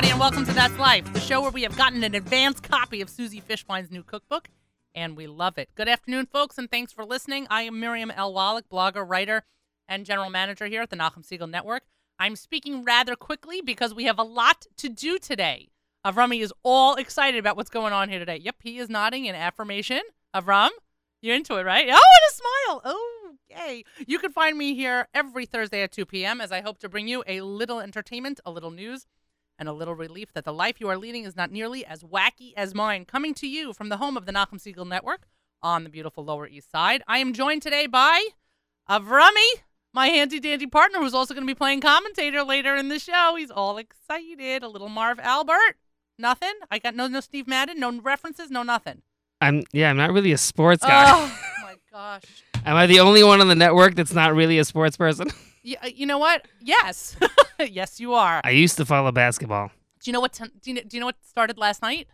everybody, and welcome to That's Life, the show where we have gotten an advanced copy of Susie Fishbein's new cookbook, and we love it. Good afternoon, folks, and thanks for listening. I am Miriam L. Wallach, blogger, writer, and general manager here at the Nachum Segal Network. I'm speaking rather quickly because we have a lot to do today. Avrami is all excited about what's going on here today. Yep, he is nodding in affirmation. Avram, you're into it, right? Oh, and a smile. Oh, yay. You can find me here every Thursday at 2 p.m. as I hope to bring you a little entertainment, a little news, and a little relief that the life you are leading is not nearly as wacky as mine. Coming to you from the home of the Nachum Segal Network on the beautiful Lower East Side. I am joined today by Avrami, my handy dandy partner, who's also going to be playing commentator later in the show. He's all excited. A little Marv Albert. Nothing. I got no no Steve Madden, no references, no nothing. I'm yeah, I'm not really a sports guy. Oh my gosh. Am I the only one on the network that's not really a sports person? Yeah, uh, you know what? Yes, yes, you are. I used to follow basketball. Do you know what? T- do, you know, do you know what started last night?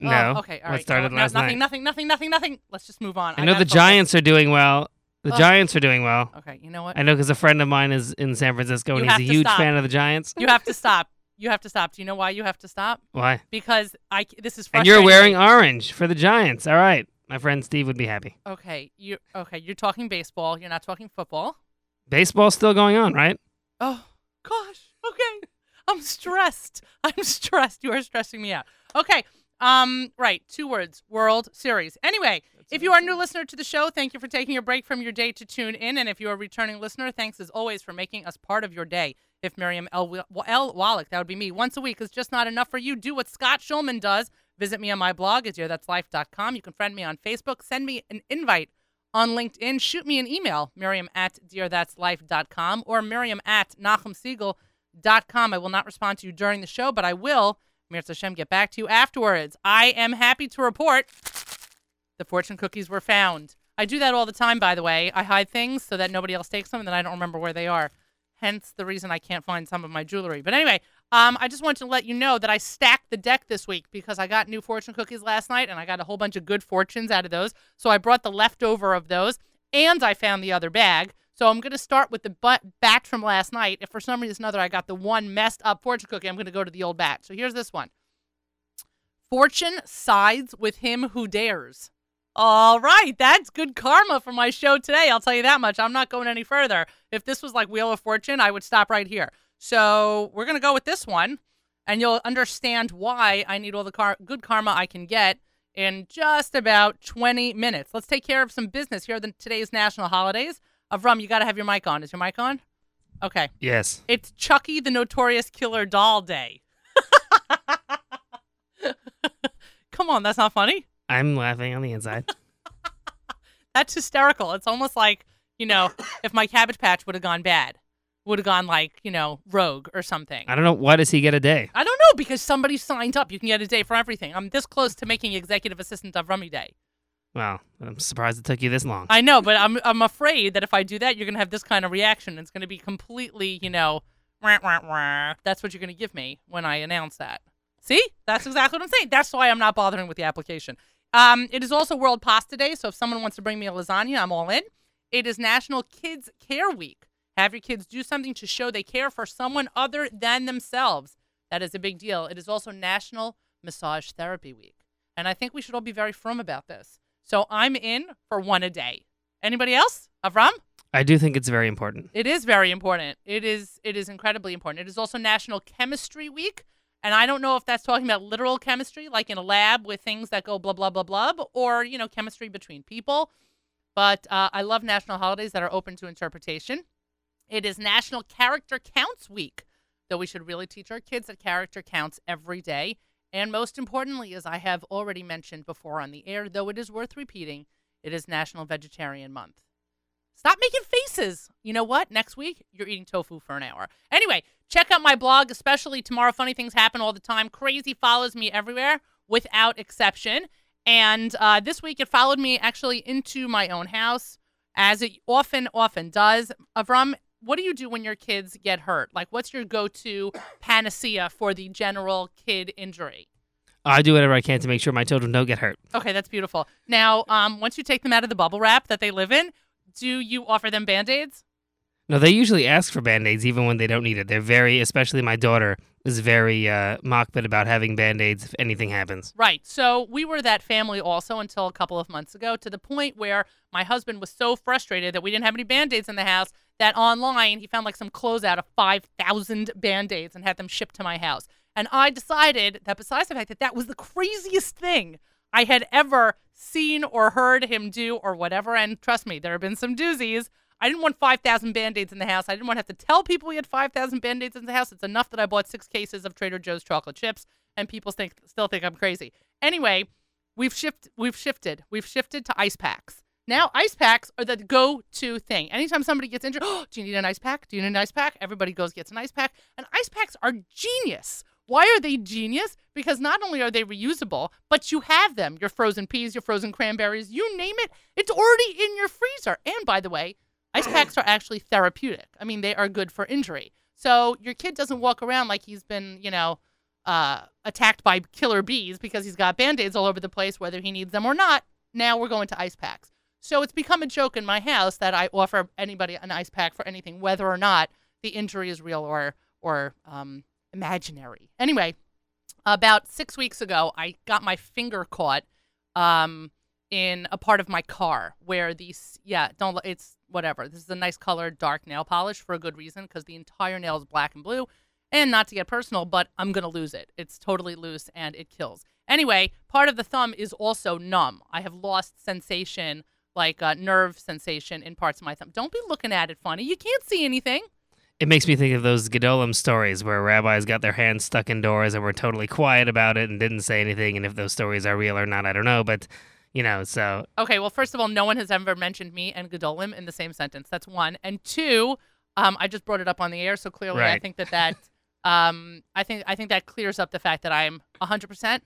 No. Oh, okay. All what right. started No, last nothing, night? Nothing. Nothing. Nothing. Nothing. Let's just move on. I know gotta the focus. Giants are doing well. The Ugh. Giants are doing well. Okay. You know what? I know because a friend of mine is in San Francisco You and he's a huge stop. fan of the Giants. You have to stop. You have to stop. Do you know why you have to stop? Why? Because I. This is And you're wearing orange for the Giants. All right. My friend Steve would be happy. Okay. You. Okay. You're talking baseball. You're not talking football. Baseball's still going on, right? Oh gosh. Okay. I'm stressed. I'm stressed. You are stressing me out. Okay. Um. Right. Two words. World Series. Anyway, if you are a new listener to the show, thank you for taking a break from your day to tune in. And if you are a returning listener, thanks as always for making us part of your day. If Miriam L. L. Wallach, that would be me, once a week is just not enough for you, do what Scott Schulman does. Visit me on my blog at dearthat'slife.com. You can friend me on Facebook. Send me an invite on LinkedIn. Shoot me an email, Miriam at dearthat'slife.com or Miriam at NachumSegal.com. I will not respond to you during the show, but I will, Mirza Hashem, get back to you afterwards. I am happy to report the fortune cookies were found. I do that all the time, by the way. I hide things so that nobody else takes them, and then I don't remember where they are. Hence the reason I can't find some of my jewelry. But anyway, um, I just wanted to let you know that I stacked the deck this week because I got new fortune cookies last night, and I got a whole bunch of good fortunes out of those. So I brought the leftover of those, and I found the other bag. So I'm going to start with the bu- batch from last night. If for some reason or another I got the one messed up fortune cookie, I'm going to go to the old batch. So here's this one. Fortune sides with him who dares. All right, that's good karma for my show today. I'll tell you that much. I'm not going any further. If this was like Wheel of Fortune, I would stop right here. So we're going to go with this one, and you'll understand why I need all the car- good karma I can get in just about 20 minutes. Let's take care of some business here. The today's national holidays. Avram, you got to have your mic on. Is your mic on? Okay. Yes. It's Chucky the Notorious Killer Doll Day. Come on, that's not funny. I'm laughing on the inside. That's hysterical. It's almost like, you know, if my cabbage patch would have gone bad, would have gone like, you know, rogue or something. I don't know. Why does he get a day? I don't know because somebody signed up. You can get a day for everything. I'm this close to making executive assistant of Rummy Day. Well, I'm surprised it took you this long. I know, but I'm I'm afraid that if I do that, you're gonna have this kind of reaction. It's gonna be completely, you know, wah, wah, wah. that's what you're gonna give me when I announce that. See, that's exactly what I'm saying. That's why I'm not bothering with the application. Um, it is also World Pasta Day, so if someone wants to bring me a lasagna, I'm all in. It is National Kids Care Week. Have your kids do something to show they care for someone other than themselves. That is a big deal. It is also National Massage Therapy Week. And I think we should all be very firm about this. So I'm in for one a day. Anybody else? Avram? I do think it's very important. It is very important. It is it is incredibly important. It is also National Chemistry Week. And I don't know if that's talking about literal chemistry, like in a lab with things that go blah blah blah blah, or you know, chemistry between people. But uh, I love national holidays that are open to interpretation. It is National Character Counts Week, though we should really teach our kids that character counts every day. And most importantly, as I have already mentioned before on the air, though it is worth repeating, it is National Vegetarian Month. Stop making faces. You know what? Next week, you're eating tofu for an hour. Anyway, check out my blog, especially tomorrow. Funny things happen all the time. Crazy follows me everywhere without exception. And uh, this week, it followed me actually into my own house, as it often, often does. Avram, what do you do when your kids get hurt? Like, what's your go to panacea for the general kid injury? I do whatever I can to make sure my children don't get hurt. Okay, that's beautiful. Now, um, once you take them out of the bubble wrap that they live in, do you offer them band aids? No, they usually ask for band aids even when they don't need it. They're very, especially my daughter, is very uh, makpid about having band aids if anything happens. Right. So we were that family also until a couple of months ago to the point where my husband was so frustrated that we didn't have any band aids in the house that online he found like some closeout of 5,000 band aids and had them shipped to my house. And I decided that besides the fact that that was the craziest thing I had ever seen or heard him do or whatever, and trust me, there have been some doozies. I didn't want 5,000 band aids in the house. I didn't want to have to tell people we had 5,000 band aids in the house. It's enough that I bought six cases of Trader Joe's chocolate chips, and people think still think I'm crazy. Anyway, we've shift we've shifted. We've shifted to ice packs. Now ice packs are the go-to thing. Anytime somebody gets injured, oh, do you need an ice pack? Do you need an ice pack? Everybody goes gets an ice pack, and ice packs are genius. Why are they genius? Because not only are they reusable, but you have them. Your frozen peas, your frozen cranberries, you name it, it's already in your freezer. And by the way, ice packs are actually therapeutic. I mean, they are good for injury. So your kid doesn't walk around like he's been, you know, uh, attacked by killer bees because he's got band aids all over the place, whether he needs them or not. Now we're going to ice packs. So it's become a joke in my house that I offer anybody an ice pack for anything, whether or not the injury is real or or um, imaginary. Anyway, about six weeks ago, I got my finger caught um, in a part of my car where these, yeah, don't, it's whatever. This is a nice color, dark nail polish for a good reason because the entire nail is black and blue. And not to get personal, but I'm to lose it. It's totally loose and it kills. Anyway, part of the thumb is also numb. I have lost sensation, like uh, nerve sensation in parts of my thumb. Don't be looking at it funny. You can't see anything. It makes me think of those Gedolim stories where rabbis got their hands stuck indoors and were totally quiet about it and didn't say anything. And if those stories are real or not, I don't know. But, you know, so. Okay, well, first of all, no one has ever mentioned me and Gedolim in the same sentence. That's one. And two, um, I just brought it up on the air, so clearly I think that that, um, I think I think that clears up the fact that I'm 100%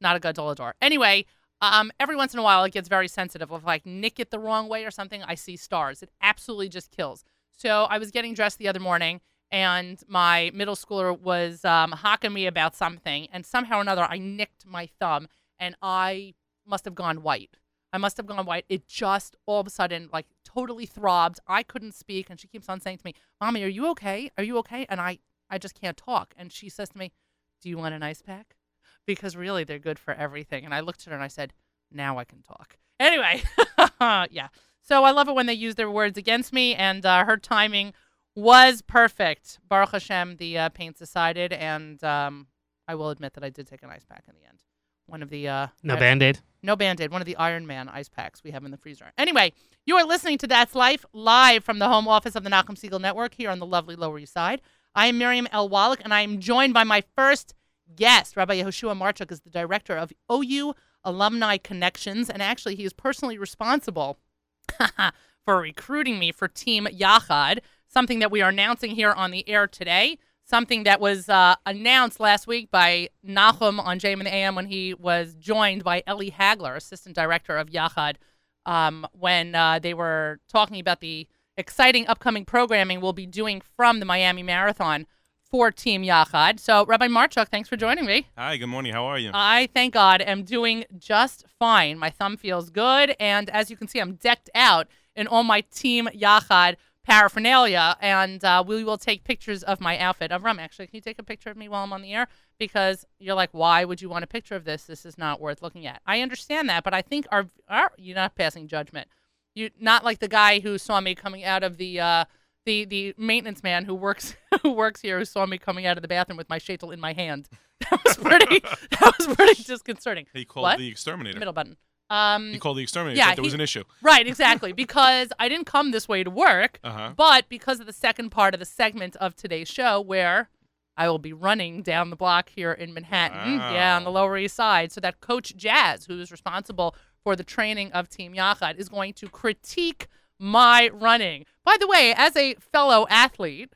not a Gadol Hador. Anyway, um, every once in a while it gets very sensitive. If I nick it the wrong way or something, I see stars. It absolutely just kills. So I was getting dressed the other morning, and my middle schooler was um, hawking me about something, and somehow or another I nicked my thumb, and I must have gone white. I must have gone white. It just all of a sudden like totally throbbed. I couldn't speak, and she keeps on saying to me, "Mommy, are you okay? Are you okay?" And I, I just can't talk. And she says to me, "Do you want an ice pack?" Because really, they're good for everything. And I looked at her and I said, "Now I can talk." Anyway, yeah. So I love it when they use their words against me, and uh, her timing was perfect. Baruch Hashem, the uh, pain subsided, and um, I will admit that I did take an ice pack in the end. One of the uh, No band aid? no band-aid one of the iron man ice packs we have in the freezer anyway you are listening to that's life live from the home office of the Nachum Segal network here on the lovely lower east side i am miriam l wallach and i am joined by my first guest rabbi yehoshua marchuk is the director of ou alumni connections and actually he is personally responsible for recruiting me for team yachad something that we are announcing here on the air today something that was uh, announced last week by Nahum on JM and AM when he was joined by Ellie Hagler, assistant director of Yachad, um, when uh, they were talking about the exciting upcoming programming we'll be doing from the Miami Marathon for Team Yachad. So, Rabbi Marchuk, thanks for joining me. Hi, good morning. How are you? I, thank God, am doing just fine. My thumb feels good. And as you can see, I'm decked out in all my Team Yachad paraphernalia. And uh, we will take pictures of my outfit. Avram, actually, can you take a picture of me while I'm on the air? Because you're like, why would you want a picture of this? This is not worth looking at. I understand that, but I think our, our you're not passing judgment. You not like the guy who saw me coming out of the uh, the the maintenance man who works who works here who saw me coming out of the bathroom with my shaitel in my hand. That was pretty. that was pretty disconcerting. he called What? the exterminator. Middle button. Um, He called the exterminator. yeah, there was an issue. right, exactly. Because I didn't come this way to work, Uh huh. but because of the second part of the segment of today's show, where I will be running down the block here in Manhattan, yeah, on the Lower East Side, so that Coach Jazz, who is responsible for the training of Team Yachad, is going to critique my running. By the way, as a fellow athlete,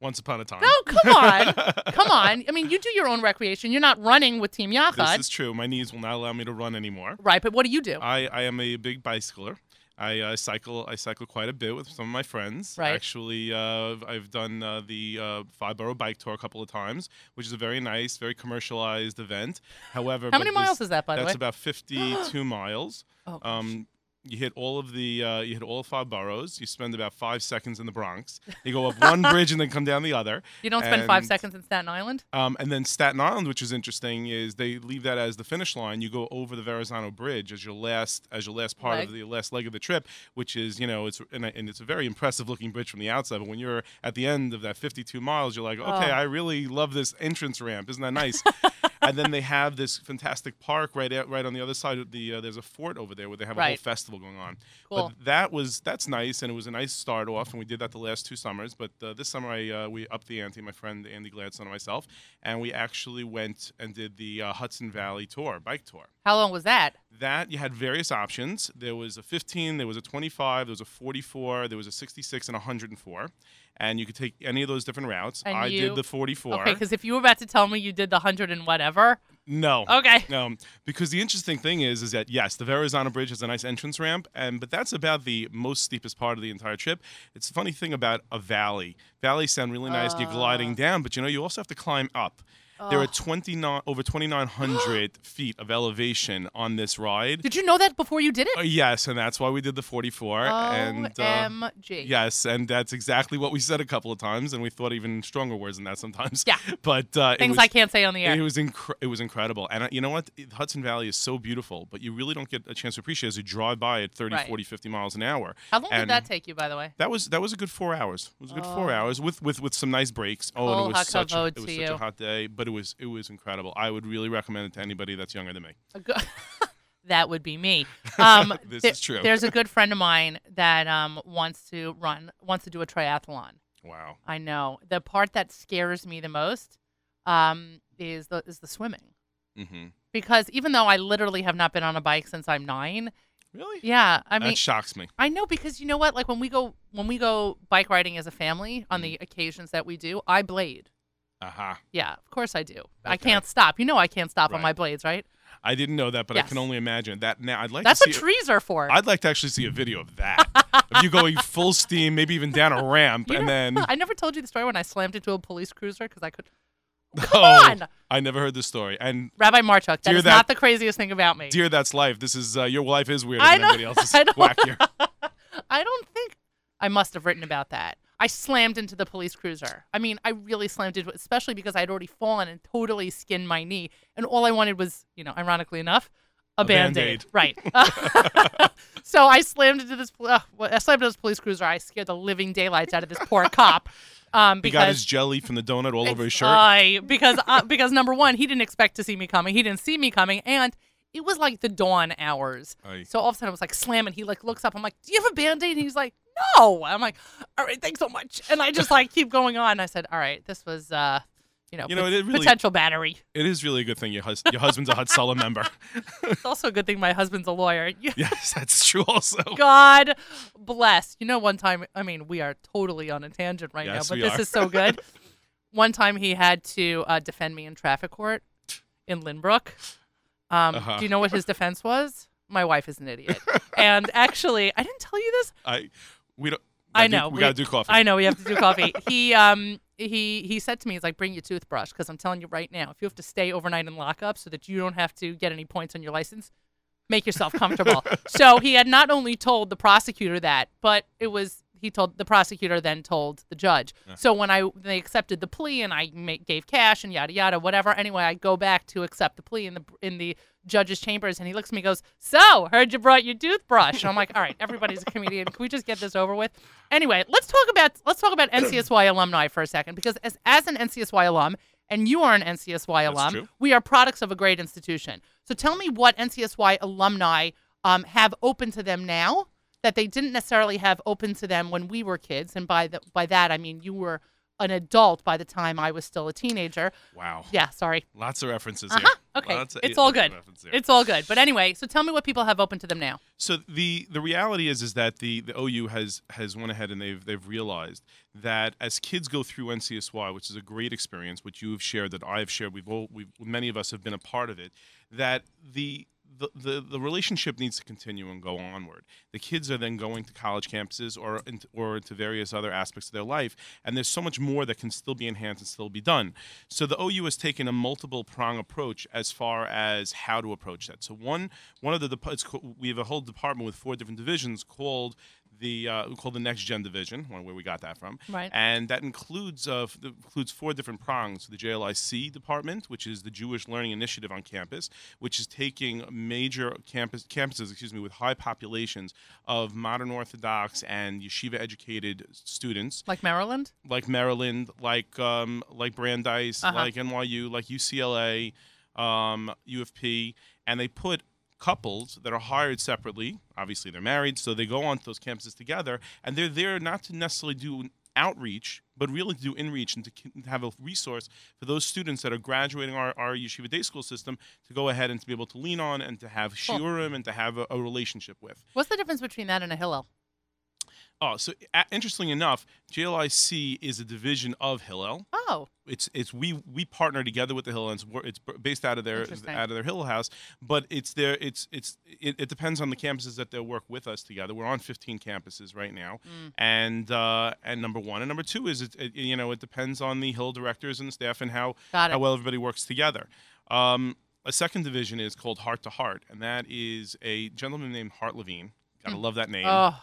Once upon a time. no, come on, come on. I mean, you do your own recreation. You're not running with Team Yachad. This is true. My knees will not allow me to run anymore. right? But what do you do? I, I am a big bicycler. I uh, cycle. I cycle quite a bit with some of my friends. Right. Actually, uh, I've done uh, the uh, Five Borough Bike Tour a couple of times, which is a very nice, very commercialized event. However, How many miles is that, by the way, That's about 52 miles. Oh, Um, You hit all of the uh, you hit all five boroughs. You spend about five seconds in the Bronx. You go up one bridge and then come down the other. You don't spend five seconds in Staten Island. Um, and then Staten Island, which is interesting, is they leave that as the finish line. You go over the Verrazano Bridge as your last as your last part Leg. of the last leg of the trip, which is you know it's and, and it's a very impressive looking bridge from the outside. But when you're at the end of that 52 miles, you're like, okay, Oh. I really love this entrance ramp. Isn't that nice? and then they have this fantastic park right out, right on the other side of the. Uh, there's a fort over there where they have a whole Right. Festival going on. Cool. But that was that's nice, and it was a nice start off, and we did that the last two summers. But uh, this summer, I uh, we upped the ante, my friend Andy Gladstone and myself, and we actually went and did the uh, Hudson Valley tour, bike tour. How long was that? That you had various options. There was a 15, there was a 25, there was a 44, there was a 66, and 104, and you could take any of those different routes. And I you- did the 44. Okay, because if you were about to tell me you did the hundred and whatever, no. okay. No, because the interesting thing is, is that yes, the Verrazano Bridge has a nice entrance ramp, and but that's about the most steepest part of the entire trip. It's a funny thing about a valley. Valleys sound really nice. You're uh. gliding down, but you know you also have to climb up. There are 29 over 2,900 feet of elevation on this ride. Did you know that before you did Uh, it? yes, and that's why we did the 44. and uh, OMG. yes, and that's exactly what we said a couple of times, and we thought even stronger words than that sometimes. Yeah. but uh, it Things was- I can't say on the air. it was incre- it was incredible. And uh, you know what? The Hudson Valley is so beautiful, but you really don't get a chance to appreciate it as you drive by at 30, Right. 40, 50 miles an hour. How long did and that take you, by the way? That was that was a good 4 hours. It was a good 4 Oh. hours with with with some nice breaks. Oh, and it was such a, it was to such a hot day, but it was it was incredible. I would really recommend it to anybody that's younger than me. That would be me. Um, This there- is true. There's a good friend of mine that um, wants to run, wants to do a triathlon. Wow. I know. The part that scares me the most um, is the is the swimming. Mhm. Because even though I literally have not been on a bike since I'm nine, Really? yeah, I that mean, shocks me. I know because you know what? Like when we go when we go bike riding as a family on Mm. the occasions that we do, I blade. Aha. Yeah, of course I do. I can't stop. You know I can't stop on my blades, right? I didn't know that, but I can only imagine that. Now I'd like That's what trees are for. I'd like to actually see a video of that. of you going full steam, maybe even down a ramp, You and then I never told you the story when I slammed into a police cruiser because I could. oh, on! I never heard this story. And Rabbi Marchuk, that Dear is that- not the craziest thing about me. dear, that's life. This is uh, your life is weirder I than everybody else's. I know. Wackier. I don't think I must have written about that. I slammed into the police cruiser. I mean, I really slammed into it, especially because I had already fallen and totally skinned my knee. And all I wanted was, you know, ironically enough, a, A band Band-Aid. Right. so I slammed into this, uh, well, I slammed into this police cruiser. I scared the living daylights out of this poor cop. Um, He got his jelly from the donut all over his shirt. I because uh, because number one, he didn't expect to see me coming. He didn't see me coming, and it was like the dawn hours. Aye. So all of a sudden, I was like slamming. He like looks up. I'm like, "Do you have a band-aid? He's like, "No." I'm like, "All right, thanks so much." And I just like keep going on. I said, "All right, this was uh, you know, You know, really- potential battery." It is really a good thing your, hus- your husband's a Hatzalah member. It's also a good thing my husband's a lawyer. Yes, that's true. Also, God bless. You know, one time, I mean, we are totally on a tangent right Yes, now, but this are. is so good. one time he had to uh, defend me in traffic court in Lynbrook. Um, Uh-huh. Do you know what his defense was? My wife is an idiot. and actually, I didn't tell you this. I we don't. I gotta do- know. we, gotta do coffee. I know we have to do coffee. he um he he said to me, he's like, bring your toothbrush because I'm telling you right now, if you have to stay overnight in lockup so that you don't have to get any points on your license, make yourself comfortable. so he had not only told the prosecutor that, but it was he told the prosecutor then told the judge. So when I they accepted the plea and I ma- gave cash and yada yada whatever. Anyway, I go back to accept the plea in the in the judge's chambers and he looks at me and goes, "So heard you brought your toothbrush." And I'm like, "All right, everybody's a comedian. Can we just get this over with?" Anyway, let's talk about let's talk about NCSY alumni for a second because as as an NCSY alum. And you are an NCSY alum. We are products of a great institution. So tell me what NCSY alumni um, have open to them now that they didn't necessarily have open to them when we were kids. And by the, by that I mean you were an adult by the time I was still a teenager. wow. Yeah, sorry. Lots of references Uh-huh. here. Okay, Lots it's yeah, all good. It's all good. But anyway, so tell me what people have open to them now. So the the reality is is that the the OU has has went ahead and they've they've realized that as kids go through NCSY, which is a great experience, which you have shared, that I have shared, we've all we many of us have been a part of it. That the the, the, relationship needs to continue and go onward. The kids are then going to college campuses or into, or into various other aspects of their life, and there's so much more that can still be enhanced and still be done. So the OU has taken a multiple prong approach as far as how to approach that. So one one of the it's, we have a whole department with four different divisions called the uh, called the Next Gen Division, where we got that from, Right. and that includes uh, includes four different prongs. The JLIC department, which is the Jewish Learning Initiative on campus, which is taking major campus campuses, excuse me, with high populations of modern Orthodox and yeshiva educated students, Like Maryland? like Maryland, like um, like Brandeis, Uh-huh. like NYU, like UCLA, um, UFP, and they put couples that are hired separately. Obviously, they're married, so they go onto those campuses together, and they're there not to necessarily do outreach, but really to do inreach and to have a resource for those students that are graduating our, our yeshiva day school system to go ahead and to be able to lean on and to have Cool. shiurim and to have a, a relationship with. What's the difference between that and a Hillel? Oh, so uh, interestingly enough, JLIC is a division of Hillel. Oh, it's it's we we partner together with the Hill and it's, it's based out of their out of their Hill house, but it's their it's it's it, it depends on the campuses that they'll work with us together. We're on 15 campuses right now, Mm. and uh, and number one and number two is it, it you know it depends on the Hill directors and the staff and how how well everybody works together. Um, a second division is called Heart to Heart, and that is a gentleman named Hart Levine. Gotta love that name. oh,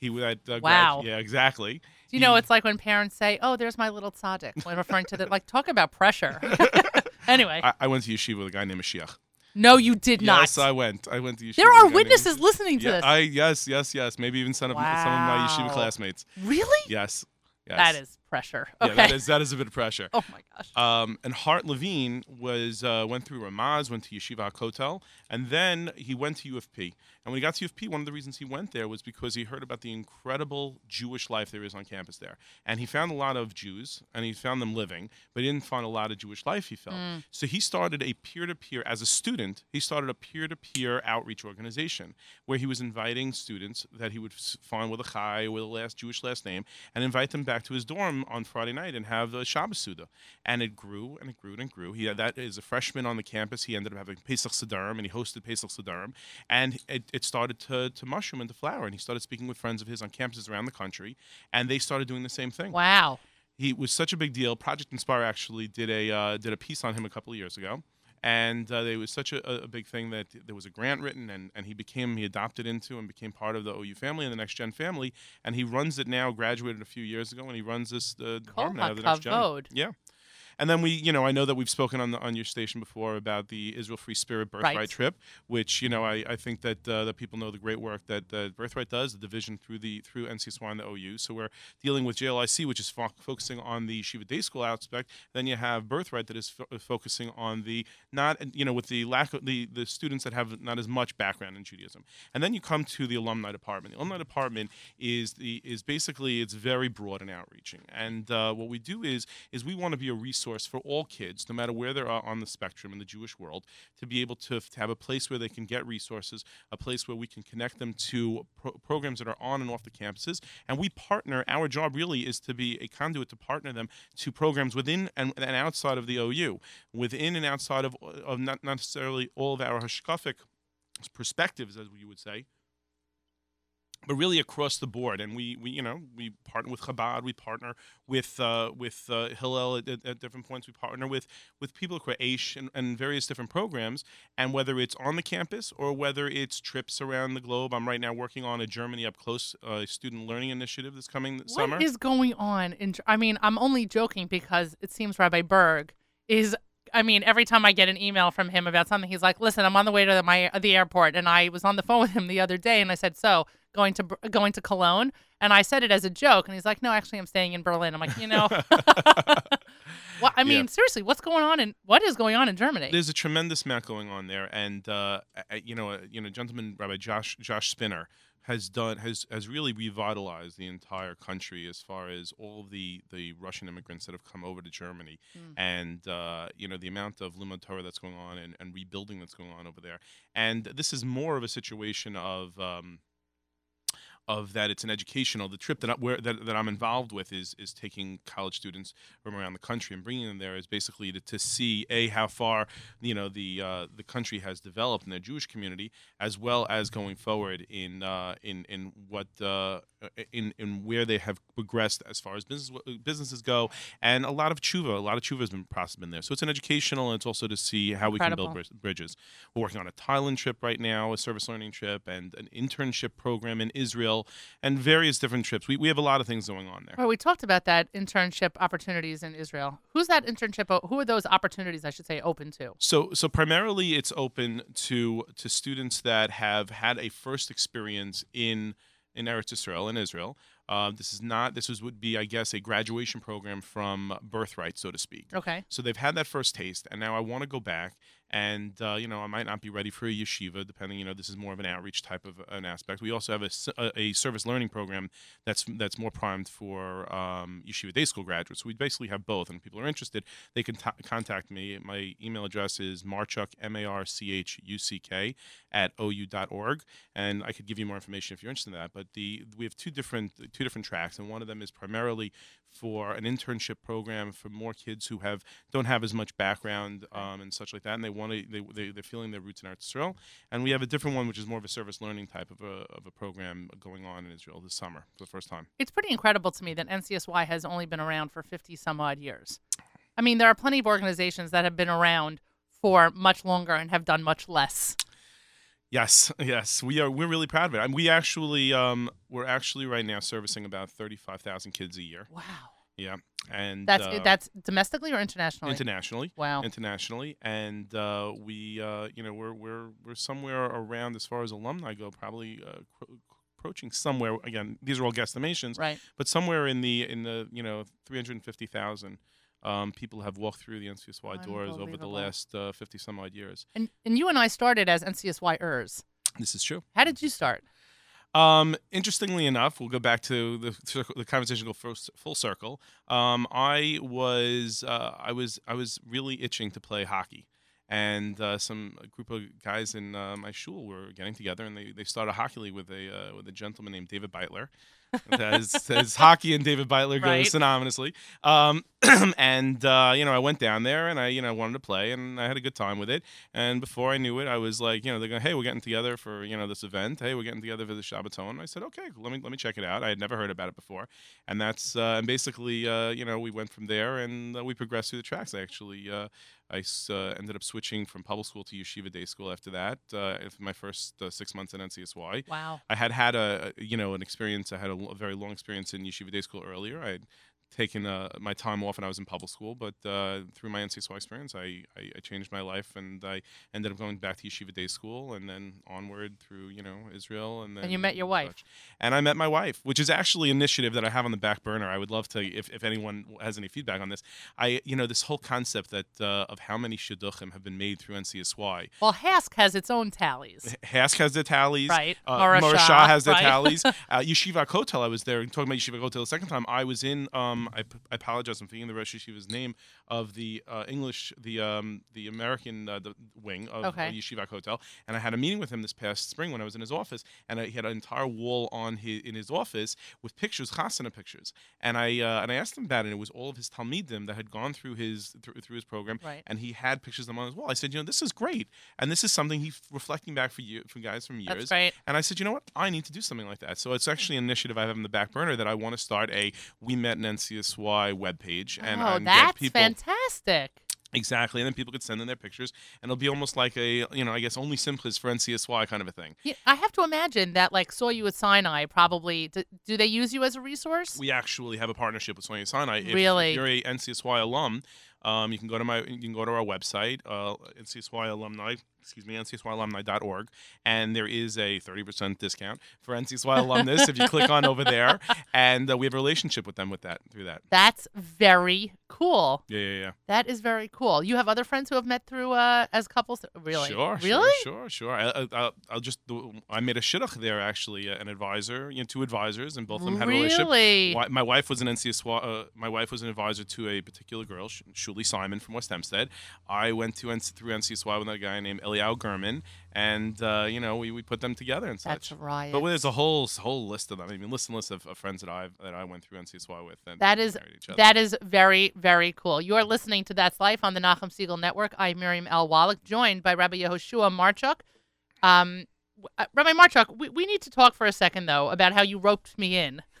he had uh, grad- Wow. yeah, exactly. you know it's like when parents say, "Oh, there's my little tzaddik," when referring to the like talk about pressure. anyway, I, I went to yeshiva with a guy named Mashiach. no, you did not. Yes, I went. I went to yeshiva. there are guy named- witnesses listening to Yeah, this. I yes, yes, yes. Maybe even some of some of my yeshiva classmates. really? Yes, yes. That is pressure. Yeah, that is that is a bit of pressure. oh my gosh. Um, and Hart Levine was uh, went through Ramaz, went to Yeshiva Kotel, and then he went to UFP. And when he got to UFP, one of the reasons he went there was because he heard about the incredible Jewish life there is on campus there, and he found a lot of Jews, and he found them living, but he didn't find a lot of Jewish life. He felt Mm. so he started a peer-to-peer as a student. He started a peer-to-peer outreach organization where he was inviting students that he would find with a chai with a last Jewish last name, and invite them back to his dorm on Friday night and have a Shabbos Seudah. And it grew and it grew and grew. He had that as a freshman on the campus. He ended up having Pesach Sederim and he hosted Pesach Sederim. And it, it started to, to mushroom and to flower. And he started speaking with friends of his on campuses around the country. And they started doing the same thing. Wow. He was such a big deal. Project Inspire actually did a uh, did a piece on him a couple of years ago, and uh, it was such a, a big thing that there was a grant written, and, and he became he adopted into and became part of the OU family and the Next Gen family, and he runs it now. Graduated a few years ago, and he runs this uh, department now, the Next Gen. Yeah. And then we, you know, I know that we've spoken on the, on your station before about the Israel Free Spirit Birthright Right. trip, which you know I, I think that uh, that people know the great work that uh, Birthright does, the division through the through NCSY and the OU. So we're dealing with JLIC, which is fo- focusing on the Shiva Day School aspect. Then you have Birthright that is fo- focusing on the not you know with the lack of the the students that have not as much background in Judaism. And then you come to the alumni department. The alumni department is the is basically it's very broad and outreaching. And uh, what we do is is we want to be a resource for all kids, no matter where they are on the spectrum in the Jewish world, to be able to, to have a place where they can get resources, a place where we can connect them to pro- programs that are on and off the campuses. And we partner. Our job really is to be a conduit to partner them to programs within and, and outside of the OU, within and outside of, of not not necessarily all of our hashkafic perspectives, as you would say, but really across the board. And we, we you know, we partner with Chabad, we partner with uh, with uh, Hillel at, at, at different points. We partner with with people at Aish and, and various different programs. And whether it's on the campus or whether it's trips around the globe, I'm right now working on a Germany up close uh, student learning initiative that's coming this summer. What is going on? In, I mean, I'm only joking because it seems Rabbi Berg is. I mean, every time I get an email from him about something, he's like, "Listen, I'm on the way to the, my the airport," and I was on the phone with him the other day, and I said, "So going to going to Cologne?" And I said it as a joke, and he's like, "No, actually, I'm staying in Berlin." I'm like, you know, well, I mean, Yeah. seriously, what's going on and what is going on in Germany? There's a tremendous amount going on there, and uh, you know, uh, you know, gentleman Rabbi Josh Josh Spinner has done has has really revitalized the entire country as far as all of the the Russian immigrants that have come over to Germany, Mm. and uh, you know the amount of limud Torah that's going on and, and rebuilding that's going on over there. And this is more of a situation of. Um, of that it's an educational. The trip that I, where that, that I'm involved with is is taking college students from around the country and bringing them there is basically to, to see a how far you know the uh, the country has developed in the Jewish community, as well as going forward in uh, in in what uh, in in where they have progressed as far as business businesses go, and a lot of tshuva, a lot of tshuva has been process been there. So it's an educational, and it's also to see how we can build bri- bridges. We're working on a Thailand trip right now, a service learning trip, and an internship program in Israel, and various different trips. We we have a lot of things going on there. Well, we talked about that internship opportunities in Israel. Who's that internship? Who are those opportunities, I should say, open to? So, so primarily it's open to to students that have had a first experience in in Eretz Israel in Israel. Uh, this is not. This is would be, I guess, a graduation program from birthright, so to speak. Okay. So they've had that first taste, and now I want to go back. And uh, you know, I might not be ready for a yeshiva, depending. You know, this is more of an outreach type of an aspect. We also have a, a service learning program that's that's more primed for um, yeshiva day school graduates. So we basically have both, and if people are interested, they can t- contact me. My email address is marchuk m a r c h u c k at ou.org, and I could give you more information if you're interested in that. But the we have two different two different tracks, and one of them is primarily for an internship program for more kids who have don't have as much background um, and such like that, and they want to they, they they're feeling their roots in Eretz Israel. And we have a different one, which is more of a service learning type of a of a program going on in Israel this summer for the first time. It's pretty incredible to me that NCSY has only been around for 50 some odd years. I mean, there are plenty of organizations that have been around for much longer and have done much less. Yes, yes, we are. We're really proud of it. And we actually, um, we're actually right now servicing about thirty-five thousand kids a year. Wow. Yeah, and That's uh, that's domestically or internationally? internationally. wow. internationally, and uh, we, uh, you know, we're we're we're somewhere around as far as alumni go, probably uh, cro- approaching somewhere. Again, these are all guesstimations, right. but somewhere in the in the you know three hundred fifty thousand. Um, people have walked through the NCSY doors over the Unbelievable. last uh, 50 some odd years. And and you and I started as NCSYers. This is true. How did you start? Um, interestingly enough, we'll go back to the the conversation go full, full circle. Um, I was uh, I was I was really itching to play hockey, and uh, some a group of guys in uh, my shul were getting together, and they, they started a hockey league with a uh, with a gentleman named David Beitler. As, as hockey and David Beitler go Right. synonymously. Um, and uh, you know, I went down there and I, you know, wanted to play and I had a good time with it. And before I knew it, I was like, you know, they're going, hey, we're getting together for you know this event. Hey, we're getting together for the Shabbaton. I said, okay, let me let me check it out. I had never heard about it before, and that's uh, and basically, uh, you know, we went from there and uh, we progressed through the tracks. I actually. Uh, I uh, ended up switching from public school to yeshiva day school after that. Uh, my first uh, six months at NCSY, Wow. I had had a you know an experience. I had a, a very long experience in yeshiva day school earlier. I taken uh, my time off when I was in public school, but uh, through my NCSY experience, I, I, I changed my life and I ended up going back to yeshiva day school and then onward through you know Israel and then And you met your wife. such. And I met my wife, which is actually an initiative that I have on the back burner. I would love to if, if anyone has any feedback on this. I you know this whole concept that uh, of how many shidduchim have been made through NCSY. Well, HASC has its own tallies. HASC has the tallies. Right. Uh, has the right. tallies. Uh, Yeshiva Kotel, I was there talking about Yeshiva Kotel the second time. I was in. Um, I, I apologize. I'm forgetting the Rosh Yeshiva's name of the uh, English, the um, the American uh, the wing of Okay. uh, Yeshiva Kotel, and I had a meeting with him this past spring when I was in his office, and I, he had an entire wall on his in his office with pictures, chasana pictures, and I uh, and I asked him that, and It was all of his talmidim that had gone through his through, through his program, Right. and he had pictures of them on his wall. I said, you know, this is great, and this is something he's reflecting back for you, for guys from years. That's great. And I said, you know what? I need to do something like that. So it's actually an initiative I have in the back burner that I want to start a We Met in NCSY webpage and, oh, and get people fantastic. Exactly, and then people could send in their pictures, and it'll be almost like a you know I guess OnlySimchas for NCSY kind of a thing. Yeah, I have to imagine that, like, saw you at Sinai. Probably, do, do they use you as a resource? We actually have a partnership with Saw You at Sinai. If Really? you're a NCSY alum, um, you can go to my you can go to our website, uh, NCSY alumni. Excuse me, NCSYalumni.org, and there is a 30% discount for NCSY alumnus if you click on over there, and uh, we have a relationship with them with that through that. That's very cool. Yeah, yeah, yeah. That is very cool. You have other friends who have met through uh, as couples. Really? Sure, Really? sure, sure, sure. I, I, I'll- I'll just I made a shidduch there actually, uh, an advisor, you know, two advisors, and both of them had a relationship. Really? My wife was an NCSY. Uh, my wife was an advisor to a particular girl, Shuli Simon from West Hempstead. I went to NC, through NCSY with a guy named Eliao Gurman, and uh, you know we, we put them together and such. That's right. But there's a whole whole list of them. I mean, list and list of, of friends that I that I went through NCSY with. And that is each other. that is very very cool. You are listening to That's Life on the Nachum Segal Network. I'm Miriam L. Wallach, joined by Rabbi Yehoshua Marchuk. Um, uh, Rabbi Marchuk, we, we need to talk for a second though about how you roped me in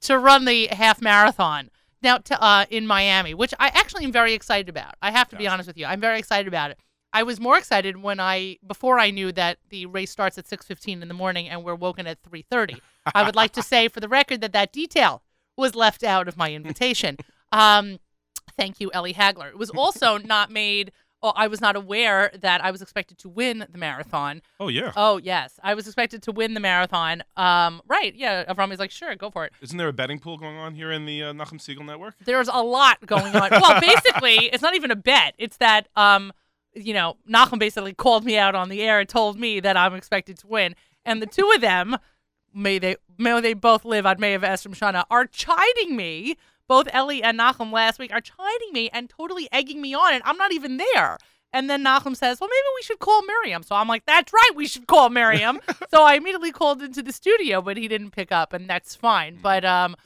to run the half marathon now to, uh, in Miami, which I actually am very excited about. I have to be honest with you. I'm very excited about it. I was more excited when I before I knew that the race starts at 6:15 in the morning and we're woken at 3:30. I would like to say for the record that that detail was left out of my invitation. Um, thank you, Ellie Hagler. It was also not made. Oh, I was not aware that I was expected to win the marathon. oh yeah. Oh yes, I was expected to win the marathon. Um, right? Yeah. Avrami's like, sure, go for it. Isn't there a betting pool going on here in the uh, Nachum Segal network? There's a lot going on. well, basically, it's not even a bet. It's that um, you know, Nachum basically called me out on the air and told me that I'm expected to win, and the two of them, may they may they both live on May of Esrim Shana, are chiding me. Both Ellie and Nachum last week are chiding me and totally egging me on, and I'm not even there. And then Nachum says, "Well, maybe we should call Miriam." So I'm like, "That's right, we should call Miriam." so I immediately called into the studio, but he didn't pick up, and that's fine. But um,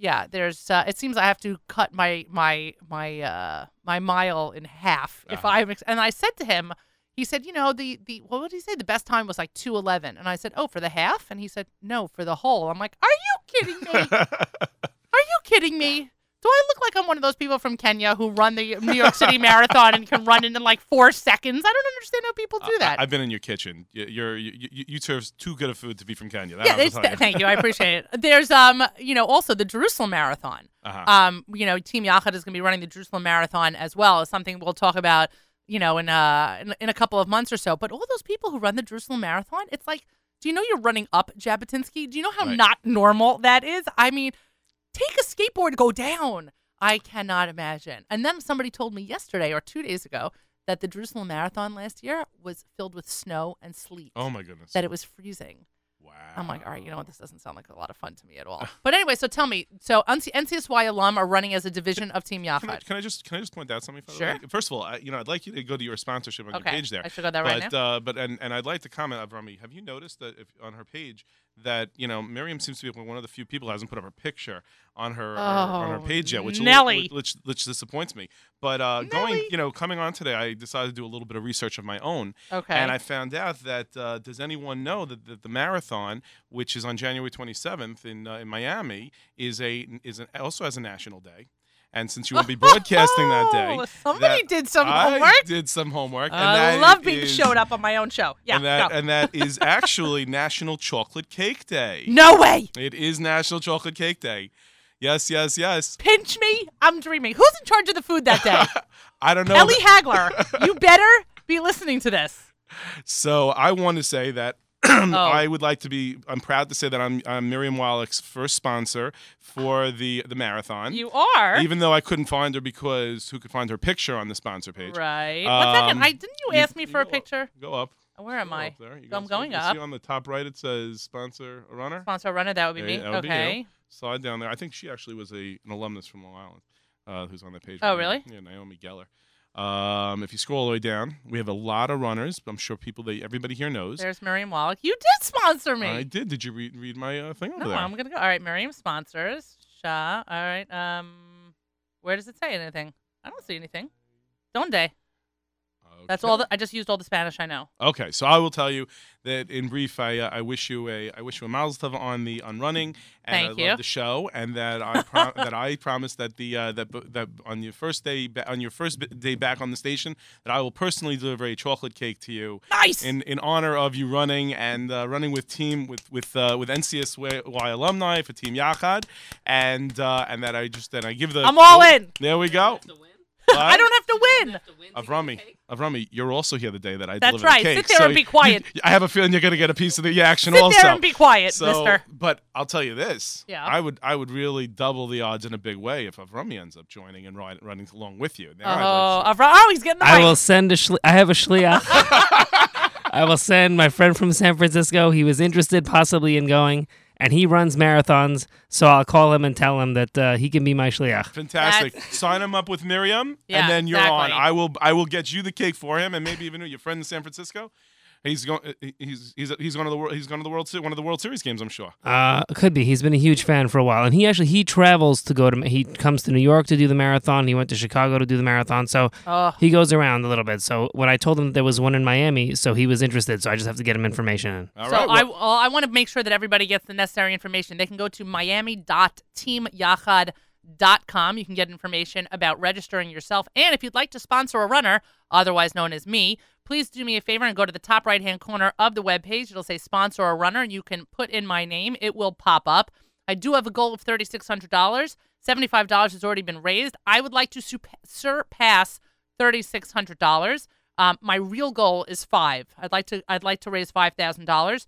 yeah, there's. Uh, it seems I have to cut my my my uh my mile in half if Uh-huh. I'm. Ex- and I said to him, he said, you know, the the what did he say? The best time was like two eleven, and I said, oh, for the half, and he said, no, for the whole. I'm like, are you kidding me? Are you kidding me? Do I look like I'm one of those people from Kenya who run the New York City Marathon and can run it in like four seconds? I don't understand how people do that. I, have been in your kitchen. You- You're you, you, you serve too good of food to be from Kenya. That yeah, it's, thank you. I appreciate it. There's um, you know, also the Jerusalem Marathon. Uh-huh. Um, you know, Team Yachad is going to be running the Jerusalem Marathon as well. It's something we'll talk about, you know, in uh in, in a couple of months or so. But all those people who run the Jerusalem Marathon, it's like, do you know you're running up Jabotinsky? Do you know how Right. not normal that is? I mean, take a skateboard, go down. I cannot imagine. And then somebody told me yesterday or two days ago that the Jerusalem Marathon last year was filled with snow and sleet. oh my goodness. That it was freezing. wow. I'm like, all right, you know what? This doesn't sound like a lot of fun to me at all. But anyway, so tell me, so NC- NCSY alum are running as a division of Team Can I, can I just can I just point that out something? For Sure. First of all, I, you know, I'd like you to go to your sponsorship on Okay, your page there. I should go there right but now. uh, but and, and I'd like to comment, Avrami. Have you noticed that if on her page that you know Miriam seems to be one of the few people who hasn't put up her picture on her, her- on her Oh, page yet, which Nelly. little, which, which disappoints me. But uh, going, you know, coming on today, I decided to do a little bit of research of my own, Okay. and I found out that uh, does anyone know that, that the marathon, which is on January 27th in uh, in Miami, is a is an, also has a national day. And since you will be broadcasting that oh, day, Oh, somebody that did some I homework. did some homework. and I love being is- showed up on my own show. Yeah. and that and that is actually National Chocolate Cake Day. no way. It is National Chocolate Cake Day. Yes, yes, yes. Pinch me. I'm dreaming. Who's in charge of the food that day? I don't know. Ellie Hagler. You better be listening to this. So I want to say that I would like to be. I'm proud to say that I'm, I'm Miriam Wallach's first sponsor for the the marathon. You are. even though I couldn't find her because who could find her picture on the sponsor page? right. One second. Um, I didn't you ask me you for a go up- picture? Go up. Where am I? there. I'm going you up. See on the top right, it says sponsor a runner. Sponsor a runner. That would be Yeah, me. would be you. okay. Slide down there. I think she actually was a an alumnus from Long Island, uh, who's on that page. Oh, right now. really? Yeah, Naomi Geller. Um, if you scroll all the way down, we have a lot of runners. I'm sure people that everybody here knows. There's Miriam Wallach. You did sponsor me. I did. Did you read read my uh, thing over No, there? I'm gonna go. All right, Miriam sponsors. Sha. All right. Um, where does it say anything? I don't see anything. Donde? That's all. The, I just used all the Spanish I know. Okay, so I will tell you that in brief, I, uh, I wish you a I wish you a mazel tov on the on running, and Thank I you. love the show, and that I prom- that I promise that the uh, that that on your first day ba- on your first day back on the station that I will personally deliver a chocolate cake to you Nice. in in honor of you running and uh, running with team with with uh, with NCSY alumni for Team Yachad, and uh, and that I just then I give the I'm all in. There we go. I don't have to win. Avrami, Avrami, you're also here the day that I That's deliver right. the cake. Sit there so and be quiet. you- I have a feeling you're going to get a piece of the action Sit also. Sit there and be quiet, so, Mister. but I'll tell you this. Yeah. I would I would really double the odds in a big way if Avrami ends up joining and ride, running along with you. Now I'd Oh, like to- oh, he's getting the I mic. will send a shli- I have a shliach. I will send my friend from San Francisco. He was interested possibly in going, and he runs marathons. So I'll call him and tell him that uh, he can be my shliach. Fantastic. That's- Sign him up with Miriam, Yeah, and then you're on. I will. I will get you the cake for him, and maybe even your friend in San Francisco. He's going. He's he's he's going to the world. He's going to the world. Se- One of the World Series games, I'm sure. Uh, could be. He's been a huge fan for a while, and he actually he travels to go to. He comes to New York to do the marathon. He went to Chicago to do the marathon. So Oh, he goes around a little bit. So when I told him that there was one in Miami, so he was interested. So I just have to get him information. All so right. I, well, well, I want to make sure that everybody gets the necessary information. They can go to miami.teamyachad.com. You can get information about registering yourself. And if you'd like to sponsor a runner, otherwise known as me, please do me a favor and go to the top right hand corner of the webpage. It'll say sponsor a runner, and you can put in my name. It will pop up. I do have a goal of $3,600. $75 has already been raised. I would like to sup- surpass $3,600. Um, my real goal is five. I'd like to. I'd like to raise five thousand dollars.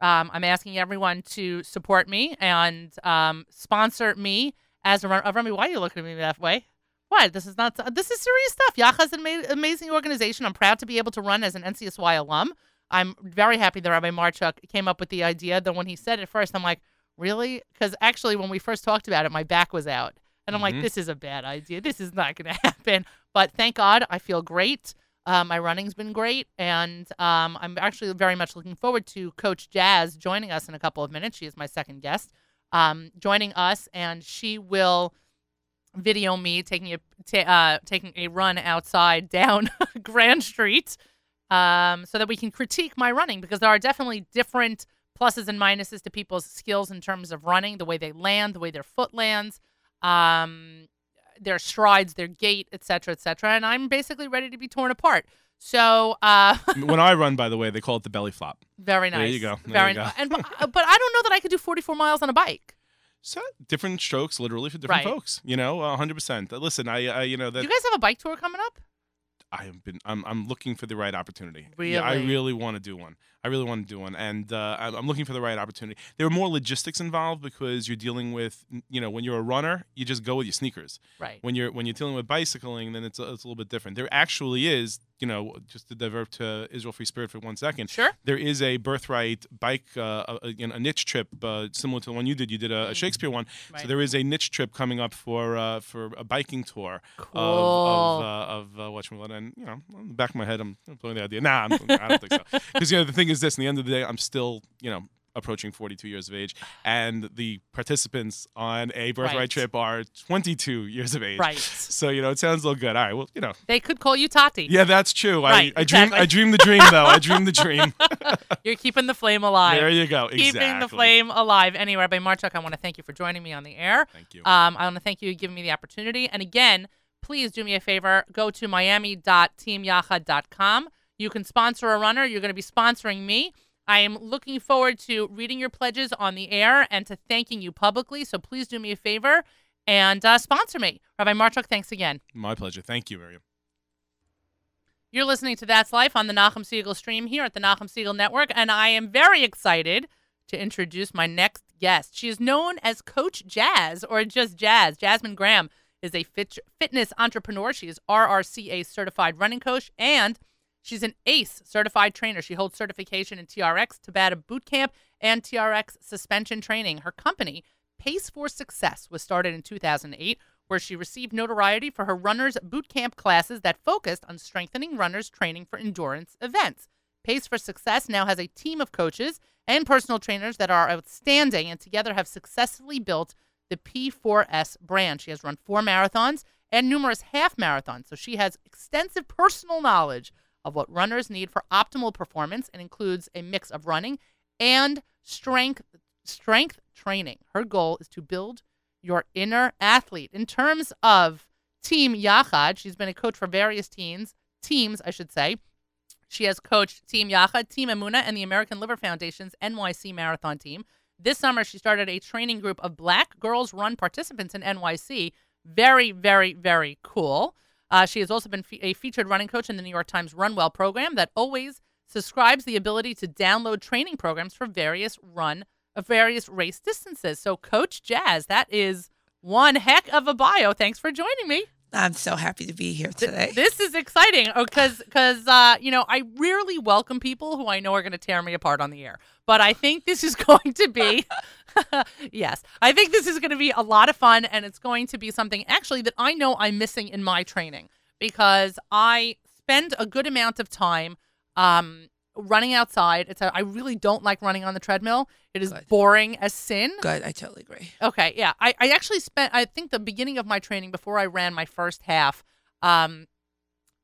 Um, I'm asking everyone to support me and um, sponsor me as a runner. Uh, Remy, why are you looking at me that way? What? This is not. This is serious stuff. Yachad is an ama- amazing organization. I'm proud to be able to run as an NCSY alum. I'm very happy that Rabbi Marchuk came up with the idea. Then when he said it first, I'm like, really? Because actually, when we first talked about it, my back was out, and I'm like, Mhm. this is a bad idea. This is not going to happen. But thank God, I feel great. Uh, my running's been great, and um, I'm actually very much looking forward to Coach Jazz joining us in a couple of minutes. She is my second guest, um, joining us, and she will video me taking a uh, taking a run outside down Grand Street, um, so that we can critique my running because there are definitely different pluses and minuses to people's skills in terms of running, the way they land, the way their foot lands. Um, their strides, their gait, etc., cetera, et cetera. And I'm basically ready to be torn apart. So, uh, when I run, by the way, they call it the belly flop. very nice. There you go. There very you go. nice. And but, but I don't know that I could do 44 miles on a bike. So different strokes, literally for different Right. folks. You know, hundred percent. Listen, I, I, you know that you guys have a bike tour coming up? I have been. I'm, I'm looking for the right opportunity. Yeah, I Really? really want to do one. I really want to do one, and uh, I'm I'm looking for the right opportunity. There are more logistics involved because you're dealing with, you know, when you're a runner, you just go with your sneakers. Right. When you're when you're dealing with bicycling, then it's a, it's a little bit different. There actually is, you know, just to divert to Israel Free Spirit for one second. Sure. There is a birthright bike, uh, a, a, you know, a niche trip uh, similar to the one you did. You did a, a Shakespeare one. Right. So there is a niche trip coming up for uh, for a biking tour Cool. of of, uh, of uh. And you know, on the back of my head, I'm throwing the idea. Nah, I'm, I don't think so. Because you know, the thing is this: in the end of the day, I'm still, you know. Approaching 42 years of age, and the participants on a birthright Right. trip are 22 years of age. Right. So you know, it sounds a little good. All right. Well, you know, They could call you Tati. yeah, that's true. Right, I, I dream. I dream the dream, though. I dream the dream. You're keeping the flame alive. there you go. Keeping exactly. the flame alive. Anyway, Rabbi Marchuk, I want to thank you for joining me on the air. Thank you. Um, I want to thank you for giving me the opportunity. And again, please do me a favor. Go to miami.teamyachad.com. You can sponsor a runner. You're going to be sponsoring me. I am looking forward to reading your pledges on the air and to thanking you publicly. So please do me a favor and uh, sponsor me. Rabbi Marchuk, thanks again. My pleasure. Thank you, Miriam. You're listening to That's Life on the Nachum Segal stream here at the Nachum Segal Network, and I am very excited to introduce my next guest. She is known as Coach Jazz or just Jazz. Jasmine Graham is a fit- fitness entrepreneur. She is RRCA certified running coach and she's an ACE certified trainer. She holds certification in TRX, Tabata Boot Camp, and TRX suspension training. Her company, Pace for Success, was started in 2008 where she received notoriety for her runners boot camp classes that focused on strengthening runners training for endurance events. Pace for Success now has a team of coaches and personal trainers that are outstanding and together have successfully built the P4S brand. She has run four marathons and numerous half marathons, so she has extensive personal knowledge of what runners need for optimal performance and includes a mix of running and strength strength training. Her goal is to build your inner athlete. In terms of Team Yachad, she's been a coach for various teams, teams, I should say. She has coached Team Yachad, Team Amuna, and the American Liver Foundation's NYC Marathon team. This summer, she started a training group of Black Girls Run participants in NYC. Very, very, very cool. Uh, she has also been fe- a featured running coach in the New York Times Run Well program that always subscribes the ability to download training programs for various run of various race distances. So, Coach Jazz, that is one heck of a bio. Thanks for joining me. I'm so happy to be here today. This is exciting because because uh, you know I rarely welcome people who I know are going to tear me apart on the air, but I think this is going to be yes, I think this is going to be a lot of fun, and it's going to be something actually that I know I'm missing in my training because I spend a good amount of time um, running outside. It's a, I really don't like running on the treadmill. It is Good. boring as sin. Good, I totally agree. Okay, yeah. I, I actually spent I think the beginning of my training before I ran my first half, um,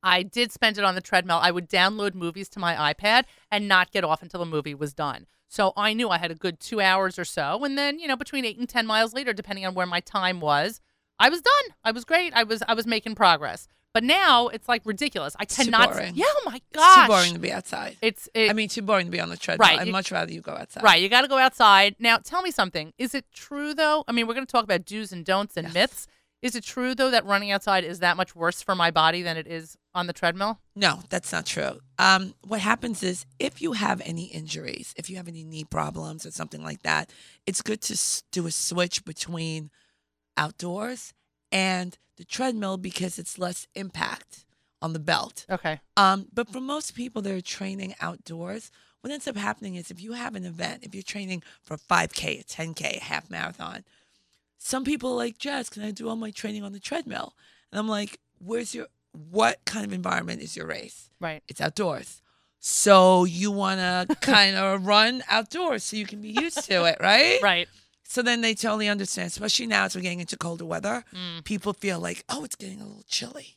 I did spend it on the treadmill. I would download movies to my iPad and not get off until the movie was done. So I knew I had a good two hours or so, and then you know between eight and ten miles later, depending on where my time was, I was done. I was great. I was I was making progress. But now it's like ridiculous. I too cannot. boring. Yeah, oh my It's gosh. too boring to be outside. It's it, I mean, too boring to be on the treadmill. Right, I'd you- much rather you go outside. Right, you got to go outside. Now, tell me something. Is it true though? I mean, we're going to talk about do's and don'ts and Yes. myths. Is it true though that running outside is that much worse for my body than it is on the treadmill? No, that's not true. Um, what happens is if you have any injuries, if you have any knee problems or something like that, it's good to s- do a switch between outdoors and the treadmill because it's less impact on the belt. Okay. Um, but for most people that are training outdoors, what ends up happening is if you have an event, if you're training for a 5K, a 10K, a half marathon, some people are like, Jess, can I do all my training on the treadmill? And I'm like, where's your, what kind of environment is your race? Right. It's outdoors. So you want to kind of run outdoors so you can be used to it, right? Right. So then they totally understand, especially now as we're getting into colder weather. Mm. People feel like, oh, it's getting a little chilly.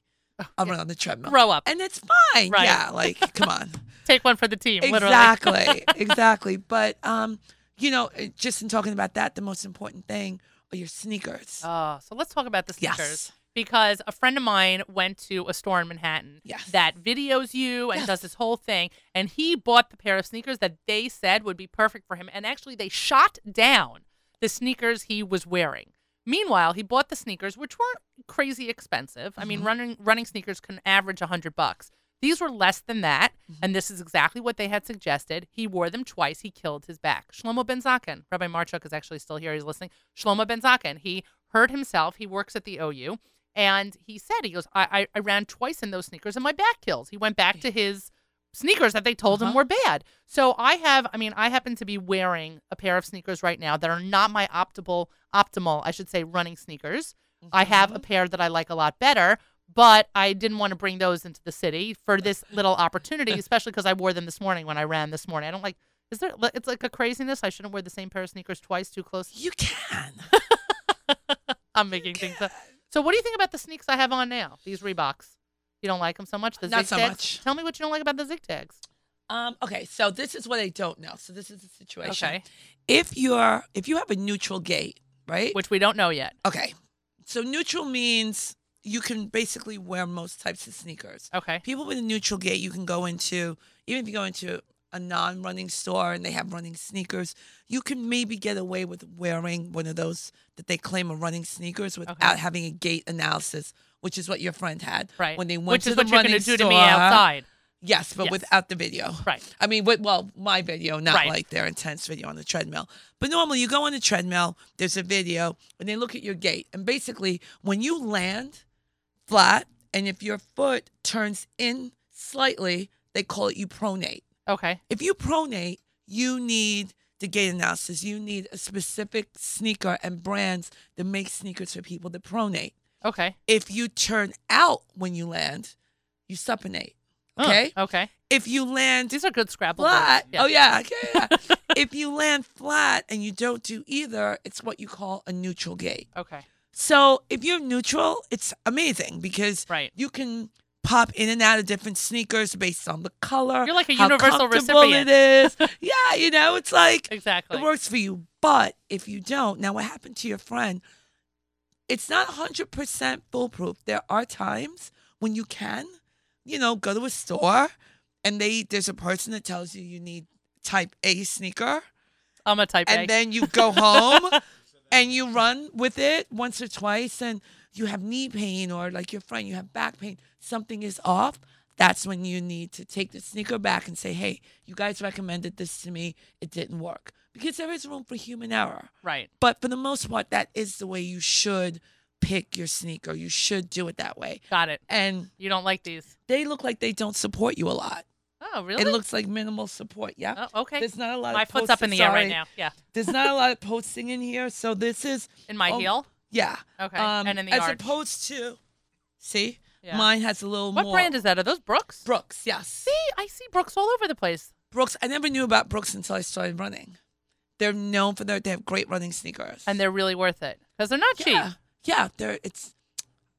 I'm run on the treadmill. Grow up. And it's fine. Right. Yeah, like, come on. Take one for the team. Literally. exactly. exactly. But, um, you know, just in talking about that, the most important thing are your sneakers. Oh, so let's talk about the sneakers. Yes. Because a friend of mine went to a store in Manhattan Yes. that videos you and Yes. does this whole thing, and he bought the pair of sneakers that they said would be perfect for him, and actually they shot down the sneakers he was wearing. Meanwhile, he bought the sneakers, which weren't crazy expensive. I mean, Mhm. running running sneakers can average a hundred bucks. These were less than that, and this is exactly what they had suggested. He wore them twice. He killed his back. Shlomo Ben Zaken, Rabbi Marchuk is actually still here. He's listening. Shlomo Ben Zaken, he hurt himself. He works at the OU, and he said, he goes, I, I, I ran twice in those sneakers, and my back kills. He went back to his sneakers that they told him Uh-huh. were bad. So I have, I mean, I happen to be wearing a pair of sneakers right now that are not my optimal, optimal, I should say, running sneakers. I have a pair that I like a lot better, but I didn't want to bring those into the city for this little opportunity, especially because I wore them this morning when I ran this morning. I don't like. Is there? It's like a craziness. I shouldn't wear the same pair of sneakers twice too close. You can. I'm making things up. So, what do you think about the sneaks I have on now? These Reeboks. You don't like them so much? The Not so zigzags? much. Tell me what you don't like about the zigzags. Um, okay, so this is what I don't know. So this is the situation. Okay. If you're if you have a neutral gait, right? Which we don't know yet. Okay. So neutral means you can basically wear most types of sneakers. Okay. People with a neutral gait, you can go into, even if you go into a non running store and they have running sneakers, you can maybe get away with wearing one of those that they claim are running sneakers without Okay. having a gait analysis, which is what your friend had. Right. When they went Which to is the what you're running going to do to store. me outside. Yes, but Yes. without the video. Right. I mean, with, well, my video, not Right. like their intense video on the treadmill. But normally, you go on the treadmill, there's a video, and they look at your gait. And basically, when you land flat, and if your foot turns in slightly, they call it you pronate. Okay. If you pronate, you need the gait analysis. You need a specific sneaker and brands that make sneakers for people that pronate. Okay. If you turn out when you land, you supinate. Okay. Okay. If you land These are good Scrabble. flat. Yeah. Oh yeah, okay, yeah. if you land flat and you don't do either, it's what you call a neutral gait. Okay. So if you're neutral, it's amazing because Right. you can pop in and out of different sneakers based on the color. You're like a how universal recipient. It is. yeah, you know, it's like Exactly. it works for you. But if you don't, now what happened to your friend? It's not 100% foolproof. There are times when you can, you know, go to a store and they there's a person that tells you you need type A sneaker I'm a type A. and then you go home and you run with it once or twice and you have knee pain or like your friend you have back pain something is off that's when you need to take the sneaker back and say hey you guys recommended this to me it didn't work because there is room for human error right. but for the most part that is the way you should pick your sneaker. You should do it that way. Got it. And You don't like these. they look like they don't support you a lot. Oh, really? It looks like minimal support. Yeah. Oh, okay. There's not a lot My of foot's up in posting- the air right now. Yeah. There's not a lot of posting in here, so this is In my Oh, heel. Yeah. Okay. Um, and in the as arch. opposed to, see, Yeah. mine has a little what more. What brand is that? Are those Brooks? Brooks? Yes. See, I see Brooks all over the place. Brooks. I never knew about Brooks until I started running. They're known for their. They have great running sneakers. And they're really worth it because they're not cheap. yeah, yeah. They're it's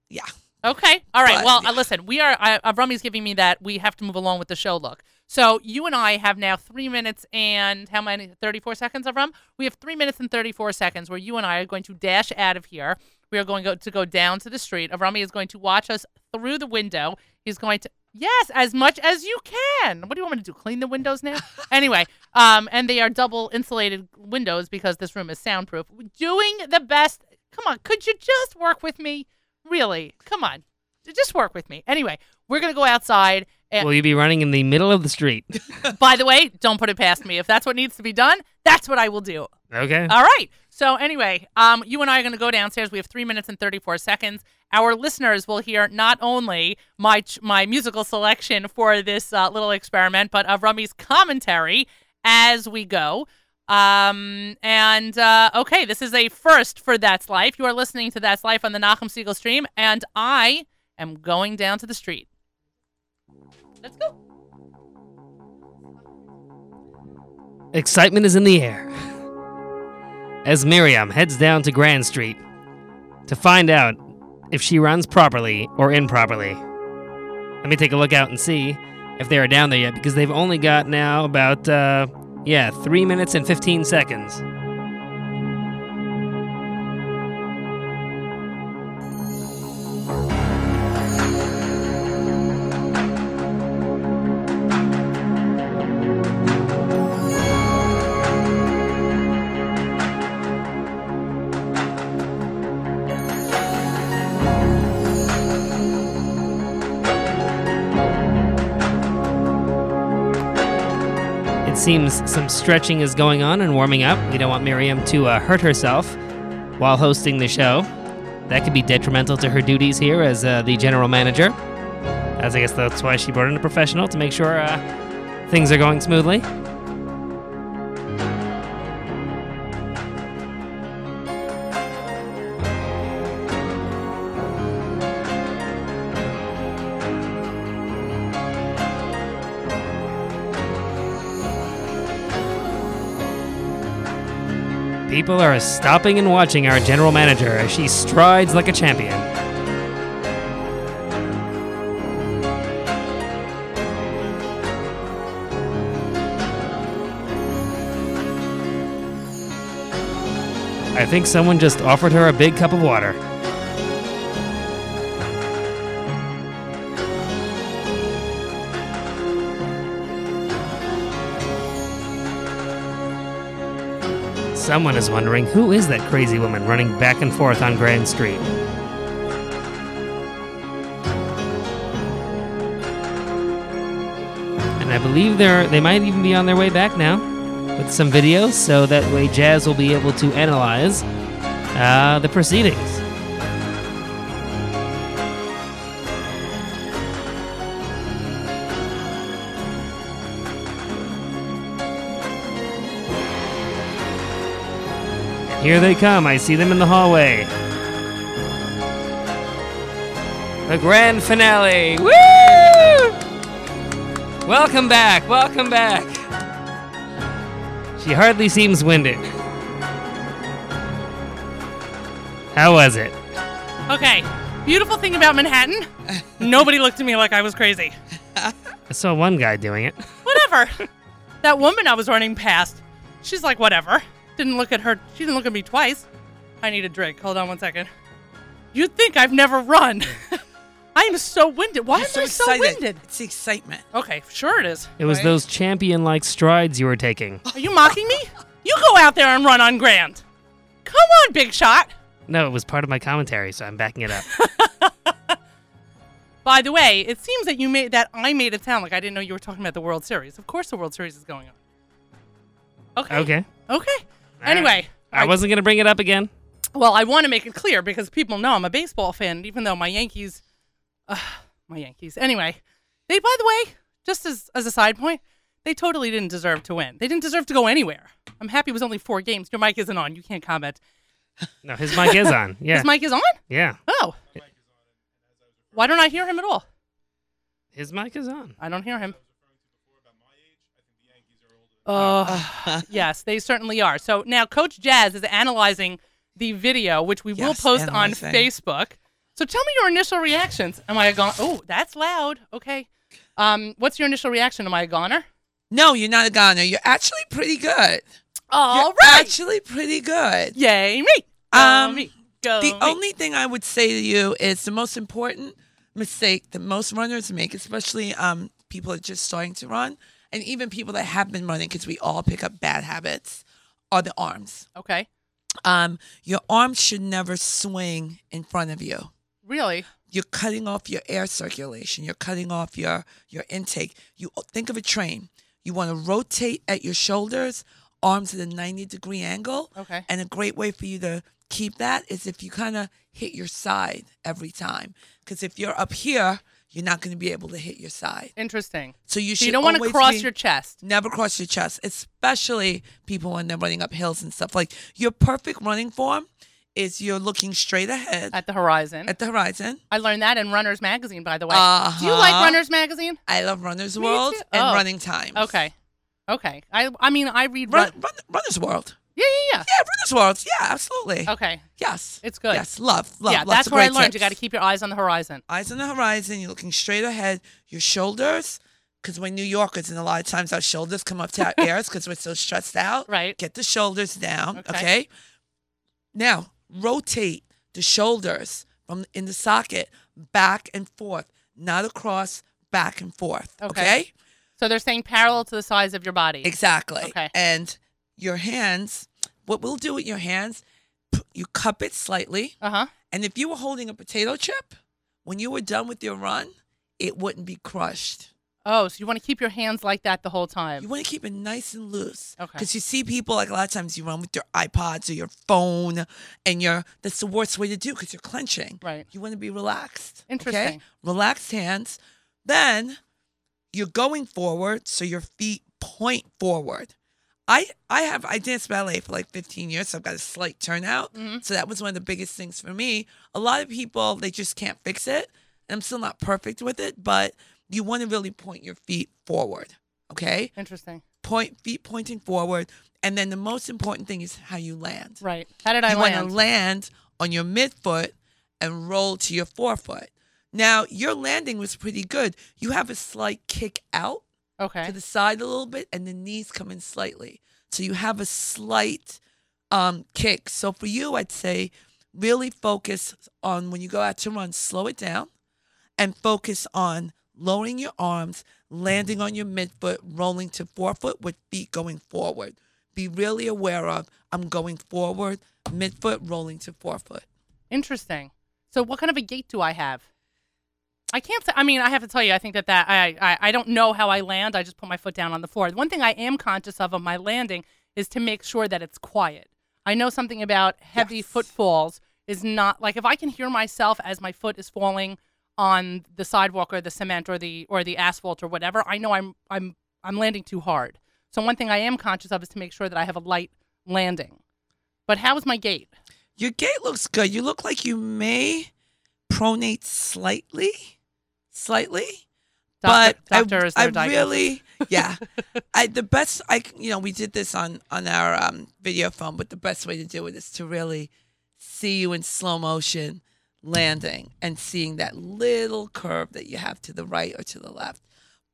yeah. Okay. All right. But, well, yeah. uh, listen, we are, uh, Rummy's giving me that we have to move along with the show look. So you and I have now three minutes and how many? 34 seconds of Rum? We have three minutes and 34 seconds where you and I are going to dash out of here. We are going to go down to the street. Rummy is going to watch us through the window. He's going to, yes, as much as you can. What do you want me to do? Clean the windows now? anyway, um, and they are double insulated windows because this room is soundproof. Doing the best. Come on, could you just work with me? Really? Come on. Just work with me. Anyway, we're going to go outside. And Will you be running in the middle of the street? by the way, don't put it past me. If that's what needs to be done, that's what I will do. Okay. All right. So anyway, um, you and I are going to go downstairs. We have three minutes and thirty-four seconds. Our listeners will hear not only my ch- my musical selection for this uh, little experiment, but of Rummy's commentary as we go. Um, and uh, okay, this is a first for That's Life. You are listening to That's Life on the Nachum Segal stream, and I am going down to the street. Let's go. Excitement is in the air. As Miriam heads down to Grand Street to find out if she runs properly or improperly. Let me take a look out and see if they are down there yet because they've only got now about, uh, yeah, 3 minutes and 15 seconds. Seems some stretching is going on and warming up. We don't want Miriam to uh, hurt herself while hosting the show. That could be detrimental to her duties here as uh, the general manager. As I guess that's why she brought in a professional to make sure uh, things are going smoothly. People are stopping and watching our general manager as she strides like a champion. I think someone just offered her a big cup of water. Someone is wondering who is that crazy woman running back and forth on Grand Street? And I believe they're they might even be on their way back now with some videos, so that way Jazz will be able to analyze uh, the proceedings. Here they come. I see them in the hallway. The grand finale. Woo! Welcome back. Welcome back. She hardly seems winded. How was it? Okay. Beautiful thing about Manhattan, nobody looked at me like I was crazy. I saw one guy doing it. Whatever. that woman I was running past, she's like, whatever. Didn't look at her. She didn't look at me twice. I need a drink. Hold on one second. You'd think I've never run. I am so winded. Why You're am so I so excited. winded? It's the excitement. Okay, sure it is. It was Right. those champion like strides you were taking. Are you mocking me? You go out there and run on Grand. Come on, big shot. No, it was part of my commentary, so I'm backing it up. By the way, it seems that you made that I made it sound like I didn't know you were talking about the World Series. Of course, the World Series is going on. Okay. Okay. Okay. Anyway, right. I wasn't going to bring it up again. Well, I want to make it clear because people know I'm a baseball fan, even though my Yankees, uh, my Yankees. Anyway, they, by the way, just as as a side point, they totally didn't deserve to win. They didn't deserve to go anywhere. I'm happy it was only four games. Your mic isn't on. You can't comment. No, his mic is on. Yeah. His mic is on. yeah. Oh, why don't I hear him at all? His mic is on. I don't hear him. Uh, yes, they certainly are. So now Coach Jazz is analyzing the video, which we will Yes, post analyzing. on Facebook. So tell me your initial reactions. Am I a goner? Oh, that's loud. Okay. Um, what's your initial reaction? Am I a goner? No, you're not a goner. You're actually pretty good. All You're right. Actually pretty good. Yay me. Go Um, me. Go the me. only thing I would say to you is the most important mistake that most runners make, especially um, people that are just starting to run, and even people that have been running, because we all pick up bad habits, are the arms. Okay. Um, your arms should never swing in front of you. Really? You're cutting off your air circulation. You're cutting off your your intake. You think of a train. You want to rotate at your shoulders, arms at a 90 degree angle. Okay. And a great way for you to keep that is if you kind of hit your side every time. Because if you're up here, you're not going to be able to hit your side. Interesting. So you So you don't want to cross be- your chest. Never cross your chest, especially people when they're running up hills and stuff. Like your perfect running form is you're looking straight ahead At the horizon. at the horizon. I learned that in Runner's Magazine, by the way. Do you like Uh-huh. Runner's Magazine? I love Runner's Me World and Oh. Running Times. Okay. Okay. I I mean I read Run- run, Runner's World. Yeah, yeah, Yeah, Yeah, Runner's World. Yeah, absolutely. Okay. Yes. It's good. Yes, love, love. yeah, lots that's of where I great learned. You tips. got to keep your eyes on the horizon. eyes on the horizon. You're looking straight ahead. Your shoulders, because we're New Yorkers, and a lot of times our shoulders come up to our ears because we're so stressed out. Right. Get the shoulders down. Okay. Okay. Now rotate the shoulders from in the socket back and forth, not across, back and forth. Okay. okay? So they're saying parallel to the size of your body. Exactly. Okay. And your hands, what we'll do with your hands, you cup it slightly. Uh huh. And if you were holding a potato chip, when you were done with your run, it wouldn't be crushed. Oh, so you want to keep your hands like that the whole time? You want to keep it nice and loose. Okay. Because you see people, like a lot of times you run with your iPods or your phone, and you're, that's the worst way to do because you're clenching. Right. You want to be relaxed. Okay? Interesting. Relaxed hands. Then you're going forward, so your feet point forward. I I have I danced ballet for like 15 years, so I've got a slight turnout. Mhm. So that was one of the biggest things for me. A lot of people they just can't fix it. And I'm still not perfect with it, but you want to really point your feet forward. Okay? Interesting. Point feet pointing forward. And then the most important thing is how you land. Right. How did I you want to land on your midfoot and roll to your forefoot. Now, your landing was pretty good. You have a slight kick out okay. to the side a little bit, and the knees come in slightly. So you have a slight um, kick. So for you, I'd say really focus on when you go out to run, slow it down and focus on lowering your arms, landing on your midfoot, rolling to forefoot with feet going forward. Be really aware of I'm going forward, midfoot, rolling to forefoot. Interesting. So what kind of a gait do I have? I can't say. I mean, I have to tell you, I think that that I, I I don't know how I land. I just put my foot down on the floor. The one thing I am conscious of of my landing is to make sure that it's quiet. I know something about heavy Yes. footfalls is not like if I can hear myself as my foot is falling on the sidewalk or the cement or the or the asphalt or whatever. I know I'm I'm I'm landing too hard. So one thing I am conscious of is to make sure that I have a light landing. But how is my gait? Your gait looks good. You look like you may pronate slightly, slightly. Doctor, but doctor I, is their I really, yeah. I the best I you know we did this on on our um, video phone, but the best way to do it is to really see you in slow motion landing and seeing that little curve that you have to the right or to the left.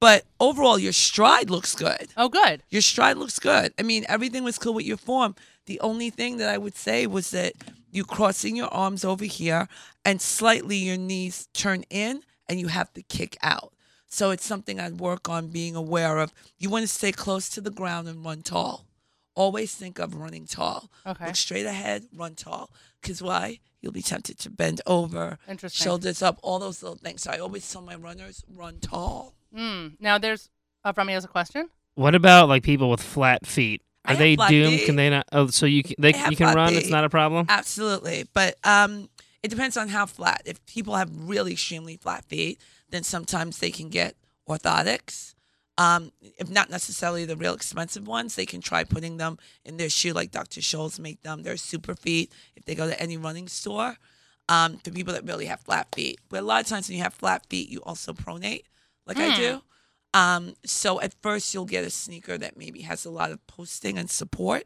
But overall, your stride looks good. Oh, good. Your stride looks good. I mean, everything was cool with your form. The only thing that I would say was that you crossing your arms over here and slightly your knees turn in and you have to kick out. So it's something I'd work on being aware of. You want to stay close to the ground and run tall. Always think of running tall. Okay. Look straight ahead, run tall. Because why? You'll be tempted to bend over, Interesting. shoulders up, all those little things. So I always tell my runners, run tall. Mm. Now there's uh, Remy has a question. What about like people with flat feet? Are they doomed? feet. Can they not? Oh, so you can, they you can flat run. It's not a problem. Absolutely. But um, it depends on how flat. If people have really extremely flat feet, then sometimes they can get orthotics. Um, if not necessarily the real expensive ones, they can try putting them in their shoe, like Dr. Scholl's make them. They're super feet. If they go to any running store, um, for people that really have flat feet. But a lot of times when you have flat feet, you also pronate, like I do. Um, so at first you'll get a sneaker that maybe has a lot of posting and support,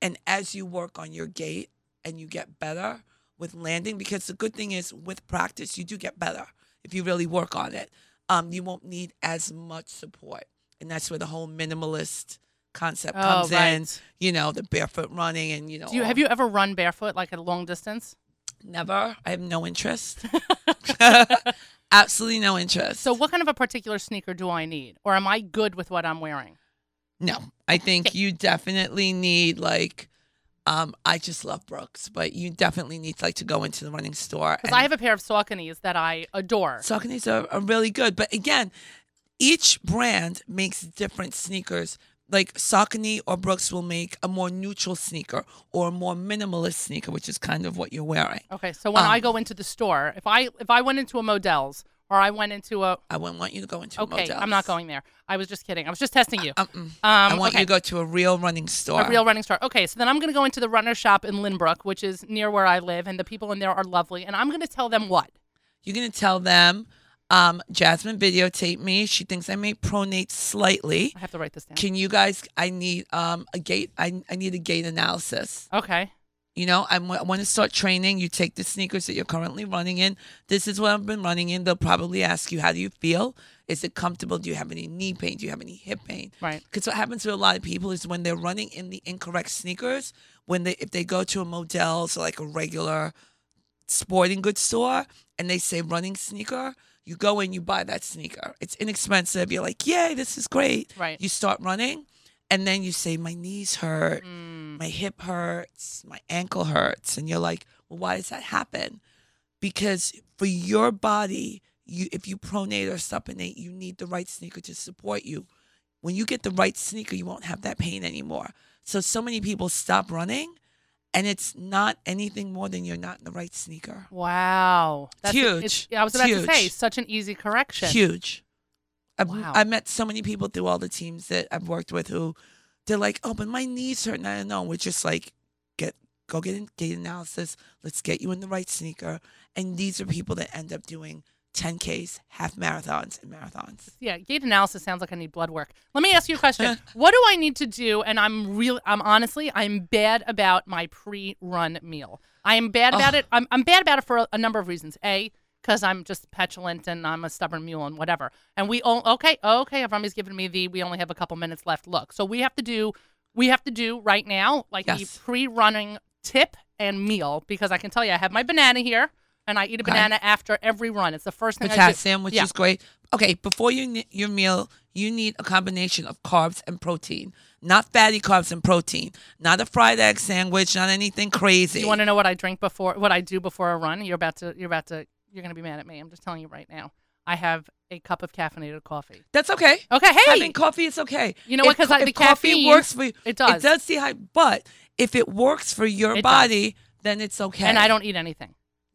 and as you work on your gait and you get better with landing, because the good thing is with practice you do get better if you really work on it. Um, you won't need as much support, and that's where the whole minimalist concept Oh, comes in. You know, the barefoot running, and you know, Do you have you ever run barefoot like a long distance? never? I have no interest. Absolutely no interest. So what kind of a particular sneaker do I need, or am I good with what I'm wearing? No, I think you definitely need like, um, I just love Brooks, but you definitely need to, like to go into the running store. Because I have a pair of Sauconys that I adore. Sauconys are, are really good, but again, each brand makes different sneakers. Like Saucony or Brooks will make a more neutral sneaker or a more minimalist sneaker, which is kind of what you're wearing. Okay, so when Um, I go into the store, if I if I went into a Modell's or I went into a I wouldn't want you to go into okay, Modell's. I'm not going there. I was just kidding. I was just testing you. Um, Um, I want okay. you to go to a real running store. A real running store. Okay, so then I'm going to go into the runner shop in Lynbrook, which is near where I live, and the people in there are lovely. And I'm going to tell them what? You're gonna tell them, um, Jasmine videotaped me. She thinks I may pronate slightly. I have to write this down. Can you guys? I need um a gait. I I need a gait analysis. Okay. You know, I'm, I want to start training. You take the sneakers that you're currently running in. This is what I've been running in. They'll probably ask you, how do you feel? Is it comfortable? Do you have any knee pain? Do you have any hip pain? Right. Because what happens to a lot of people is when they're running in the incorrect sneakers, when they if they go to a Modell's or like a regular sporting goods store and they say running sneaker, you go in, you buy that sneaker. It's inexpensive. You're like, yay, this is great. Right. You start running, and then you say, my knees hurt, Mm, my hip hurts, my ankle hurts, and you're like, well, why does that happen? Because for your body, you if you pronate or supinate, you need the right sneaker to support you. When you get the right sneaker, you won't have that pain anymore. So so many people stop running, and it's not anything more than you're not in the right sneaker. wow. That's huge. I was about to say, huge. such an easy correction. Huge. I've, Wow. I've met so many people through all the teams that I've worked with who they're like, oh, but my knees hurt. And I don't know. We're just like, get go get in gait analysis. Let's get you in the right sneaker. And these are people that end up doing 10Ks, half marathons, and marathons. Yeah, gait analysis sounds like I need blood work. Let me ask you a question. what do I need to do? And I'm real. I'm honestly, I'm bad about my pre-run meal. I am bad about Ugh. it. I'm, I'm bad about it for a, a number of reasons. A, because I'm just petulant and I'm a stubborn mule and whatever. And we all okay, okay. Avrami's giving me the we only have a couple minutes left. Look, so we have to do we have to do right now like Yes. the pre-running tip and meal because I can tell you I have my banana here and I eat a Okay. banana after every run. It's the first thing I do. Potassium, which Yeah. is great. Okay, before you your meal, you need a combination of carbs and protein. Not fatty carbs and protein. Not a fried egg sandwich. Not anything crazy. You want to know what I drink before, what I do before a run? You're about to, you're about to, you're gonna be mad at me. I'm just telling you right now. I have a cup of caffeinated coffee. That's okay. Okay, hey, Having coffee is okay. You know what? If 'Cause co- I- the if coffee caffeine, works for you, it does. It does see how, but if it works for your It does. body, then it's okay. and I don't eat anything.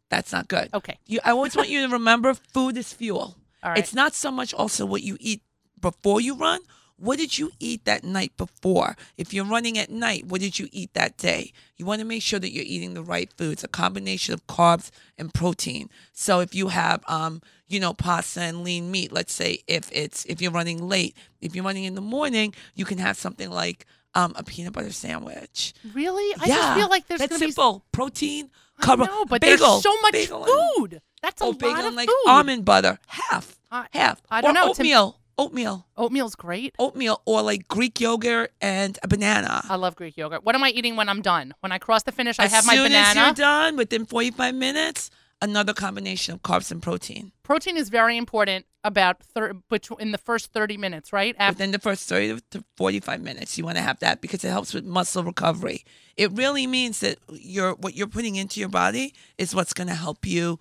That's not good. Okay, You, I always want you to remember, food is fuel. all right. It's not so much also what you eat before you run. What did you eat that night before? If you're running at night, what did you eat that day? You want to make sure that you're eating the right foods, a combination of carbs and protein. So if you have, um, you know, pasta and lean meat, let's say if it's if you're running late, if you're running in the morning, you can have something like um, a peanut butter sandwich. really, Yeah. I just feel like there's that's gonna simple. Protein, be. I carb, know, but bagel, there's so much bagel and- food. That's a oh, lot bagel of and like food. almond butter, half, half. I don't or know, Oatmeal, oatmeal, Oatmeal's great. oatmeal, or like Greek yogurt and a banana. I love Greek yogurt. What am I eating when I'm done? When I cross the finish, I as have my banana. As soon as you're done, within 45 minutes, another combination of carbs and protein. Protein is very important about thir- between in the first 30 minutes, right? After Within the first 30 to 45 minutes, you want to have that because it helps with muscle recovery. It really means that you're, what you're putting into your body is what's going to help you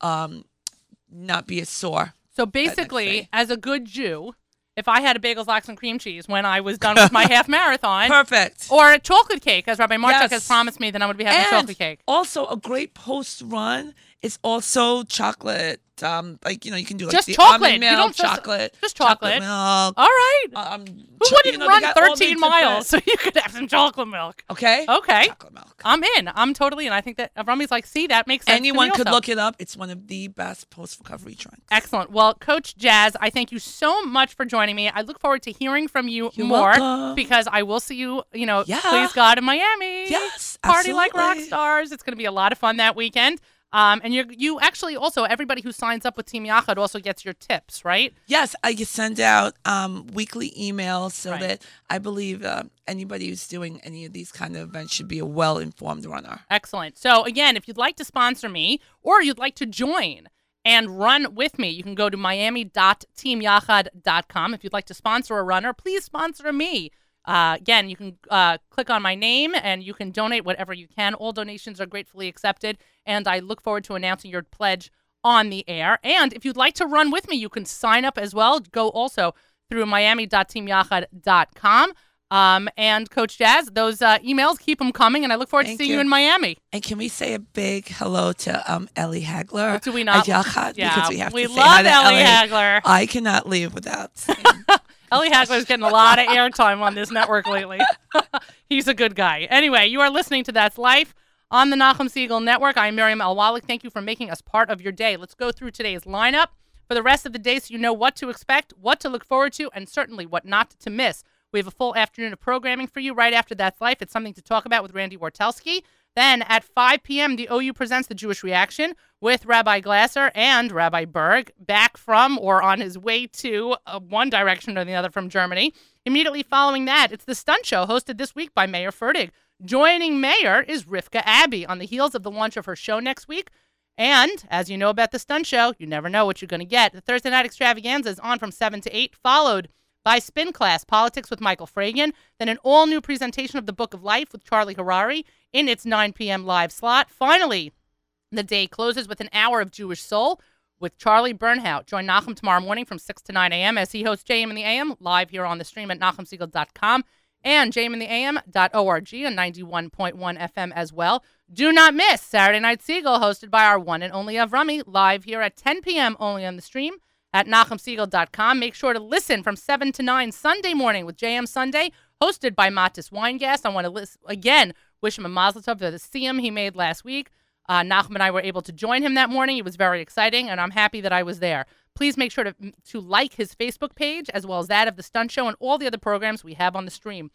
um, not be as sore. So basically, as a good Jew, if I had a bagels, lox, and cream cheese when I was done with my half marathon, Perfect. or a chocolate cake, as Rabbi Marchuk Yes. has promised me that I'm going to be having and chocolate cake. also a great post run is also chocolate. Um, like you know, you can do like Just the chocolate. almond You milk, don't just- chocolate, just chocolate. milk. All right. Um, Who cho- wouldn't you know, run got all the 13 miles so you could have some chocolate milk? Okay. Okay. Chocolate milk. I'm in. I'm totally in. I think that Rami's like, see, that makes sense. Anyone could also. look it up. It's one of the best post recovery drinks. Excellent. Well, Coach Jazz, I thank you so much for joining me. I look forward to hearing from you You're more welcome. because I will see you, you know, Yeah. please God, in Miami. Yes, Party like rock stars. It's going to be a lot of fun that weekend. Um, and you you actually also everybody who signs up with Team Yachad also gets your tips, right? Yes, I send out um, weekly emails so Right. that I believe uh, anybody who's doing any of these kind of events should be a well informed runner. Excellent. So again, if you'd like to sponsor me or you'd like to join and run with me, you can go to miami.teamyachad.com. If you'd like to sponsor a runner, please sponsor me. Uh, again, you can uh, click on my name and you can donate whatever you can. All donations are gratefully accepted, and I look forward to announcing your pledge on the air. And if you'd like to run with me, you can sign up as well. Go also through miami.teamyachad.com. Um, and Coach Jazz, those uh, emails, keep them coming, and I look forward Thank to seeing you. you. in Miami. And can we say a big hello to um, Ellie Hagler? Do we not? Yachad? Yeah, because we have we to say hi love to Ellie Hagler. I cannot leave without saying Ellie Hagler's getting a lot of airtime on this network lately. He's a good guy. Anyway, you are listening to That's Life on the Nachum Segal Network. I'm Miriam Elwalik. Thank you for making us part of your day. Let's go through today's lineup for the rest of the day so you know what to expect, what to look forward to, and certainly what not to miss. We have a full afternoon of programming for you right after That's Life. It's something to talk about with Randy Wartelski. Then at 5 p.m., the OU presents the Jewish Reaction with Rabbi Glasser and Rabbi Burg back from or on his way to uh, one direction or the other from Germany. Immediately following that, it's the Stunt Show hosted this week by Mayor Fertig. Joining Mayor is Rivka Abbey on the heels of the launch of her show next week. And as you know about the Stunt Show, you never know what you're going to get. The Thursday Night Extravaganza is on from 7 to 8, followed by Spin Class Politics with Michael Fragin, then an all new presentation of the Book of Life with Charlie Harary in its 9 p.m. live slot. Finally, the day closes with an hour of Jewish Soul with Charlie Bernhaut. Join Nachum tomorrow morning from 6 to 9 a.m. as he hosts JM in the AM live here on the stream at nachumsegal.com and jmintheam.org on 91.1 FM as well. Do not miss Saturday Night Segal, hosted by our one and only Avrami, live here at 10 p.m. only on the stream at nachumsegal.com. Make sure to listen from 7 to 9 Sunday morning with JM Sunday, hosted by Matis Weingast. I want to list, again wish him a mazel tov for the siyum he made last week. Uh, Nachum and I were able to join him that morning. It was very exciting, and I'm happy that I was there. Please make sure to, to like his Facebook page as well as that of The Stunt Show and all the other programs we have on the stream.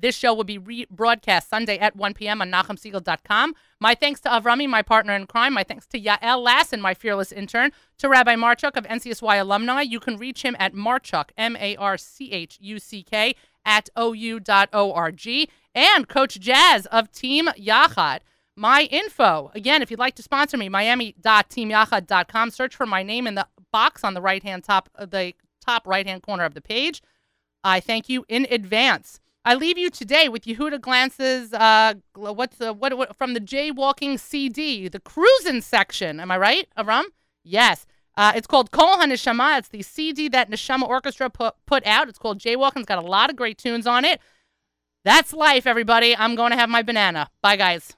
This show will be rebroadcast Sunday at 1 p.m. on NachumSegal.com. My thanks to Avrami, my partner in crime. My thanks to Yael Lassen, my fearless intern. To Rabbi Marchuk of NCSY alumni. You can reach him at Marchuk, M A R C H U C K, at OU.org. And Coach Jazz of Team Yachad. My info, again, if you'd like to sponsor me, miami.teamyachad.com. Search for my name in the box on the right hand top the top right hand corner of the page. I thank you in advance. I leave you today with Yehuda Glantz's uh, what's the what, what from the Jaywalking CD, the cruising section. Am I right, Avram? Yes. Uh, it's called Kol HaNeshama. It's the CD that Neshama Orchestra put, put out. It's called Jaywalking. It's got a lot of great tunes on it. That's life, everybody. I'm going to have my banana. Bye, guys.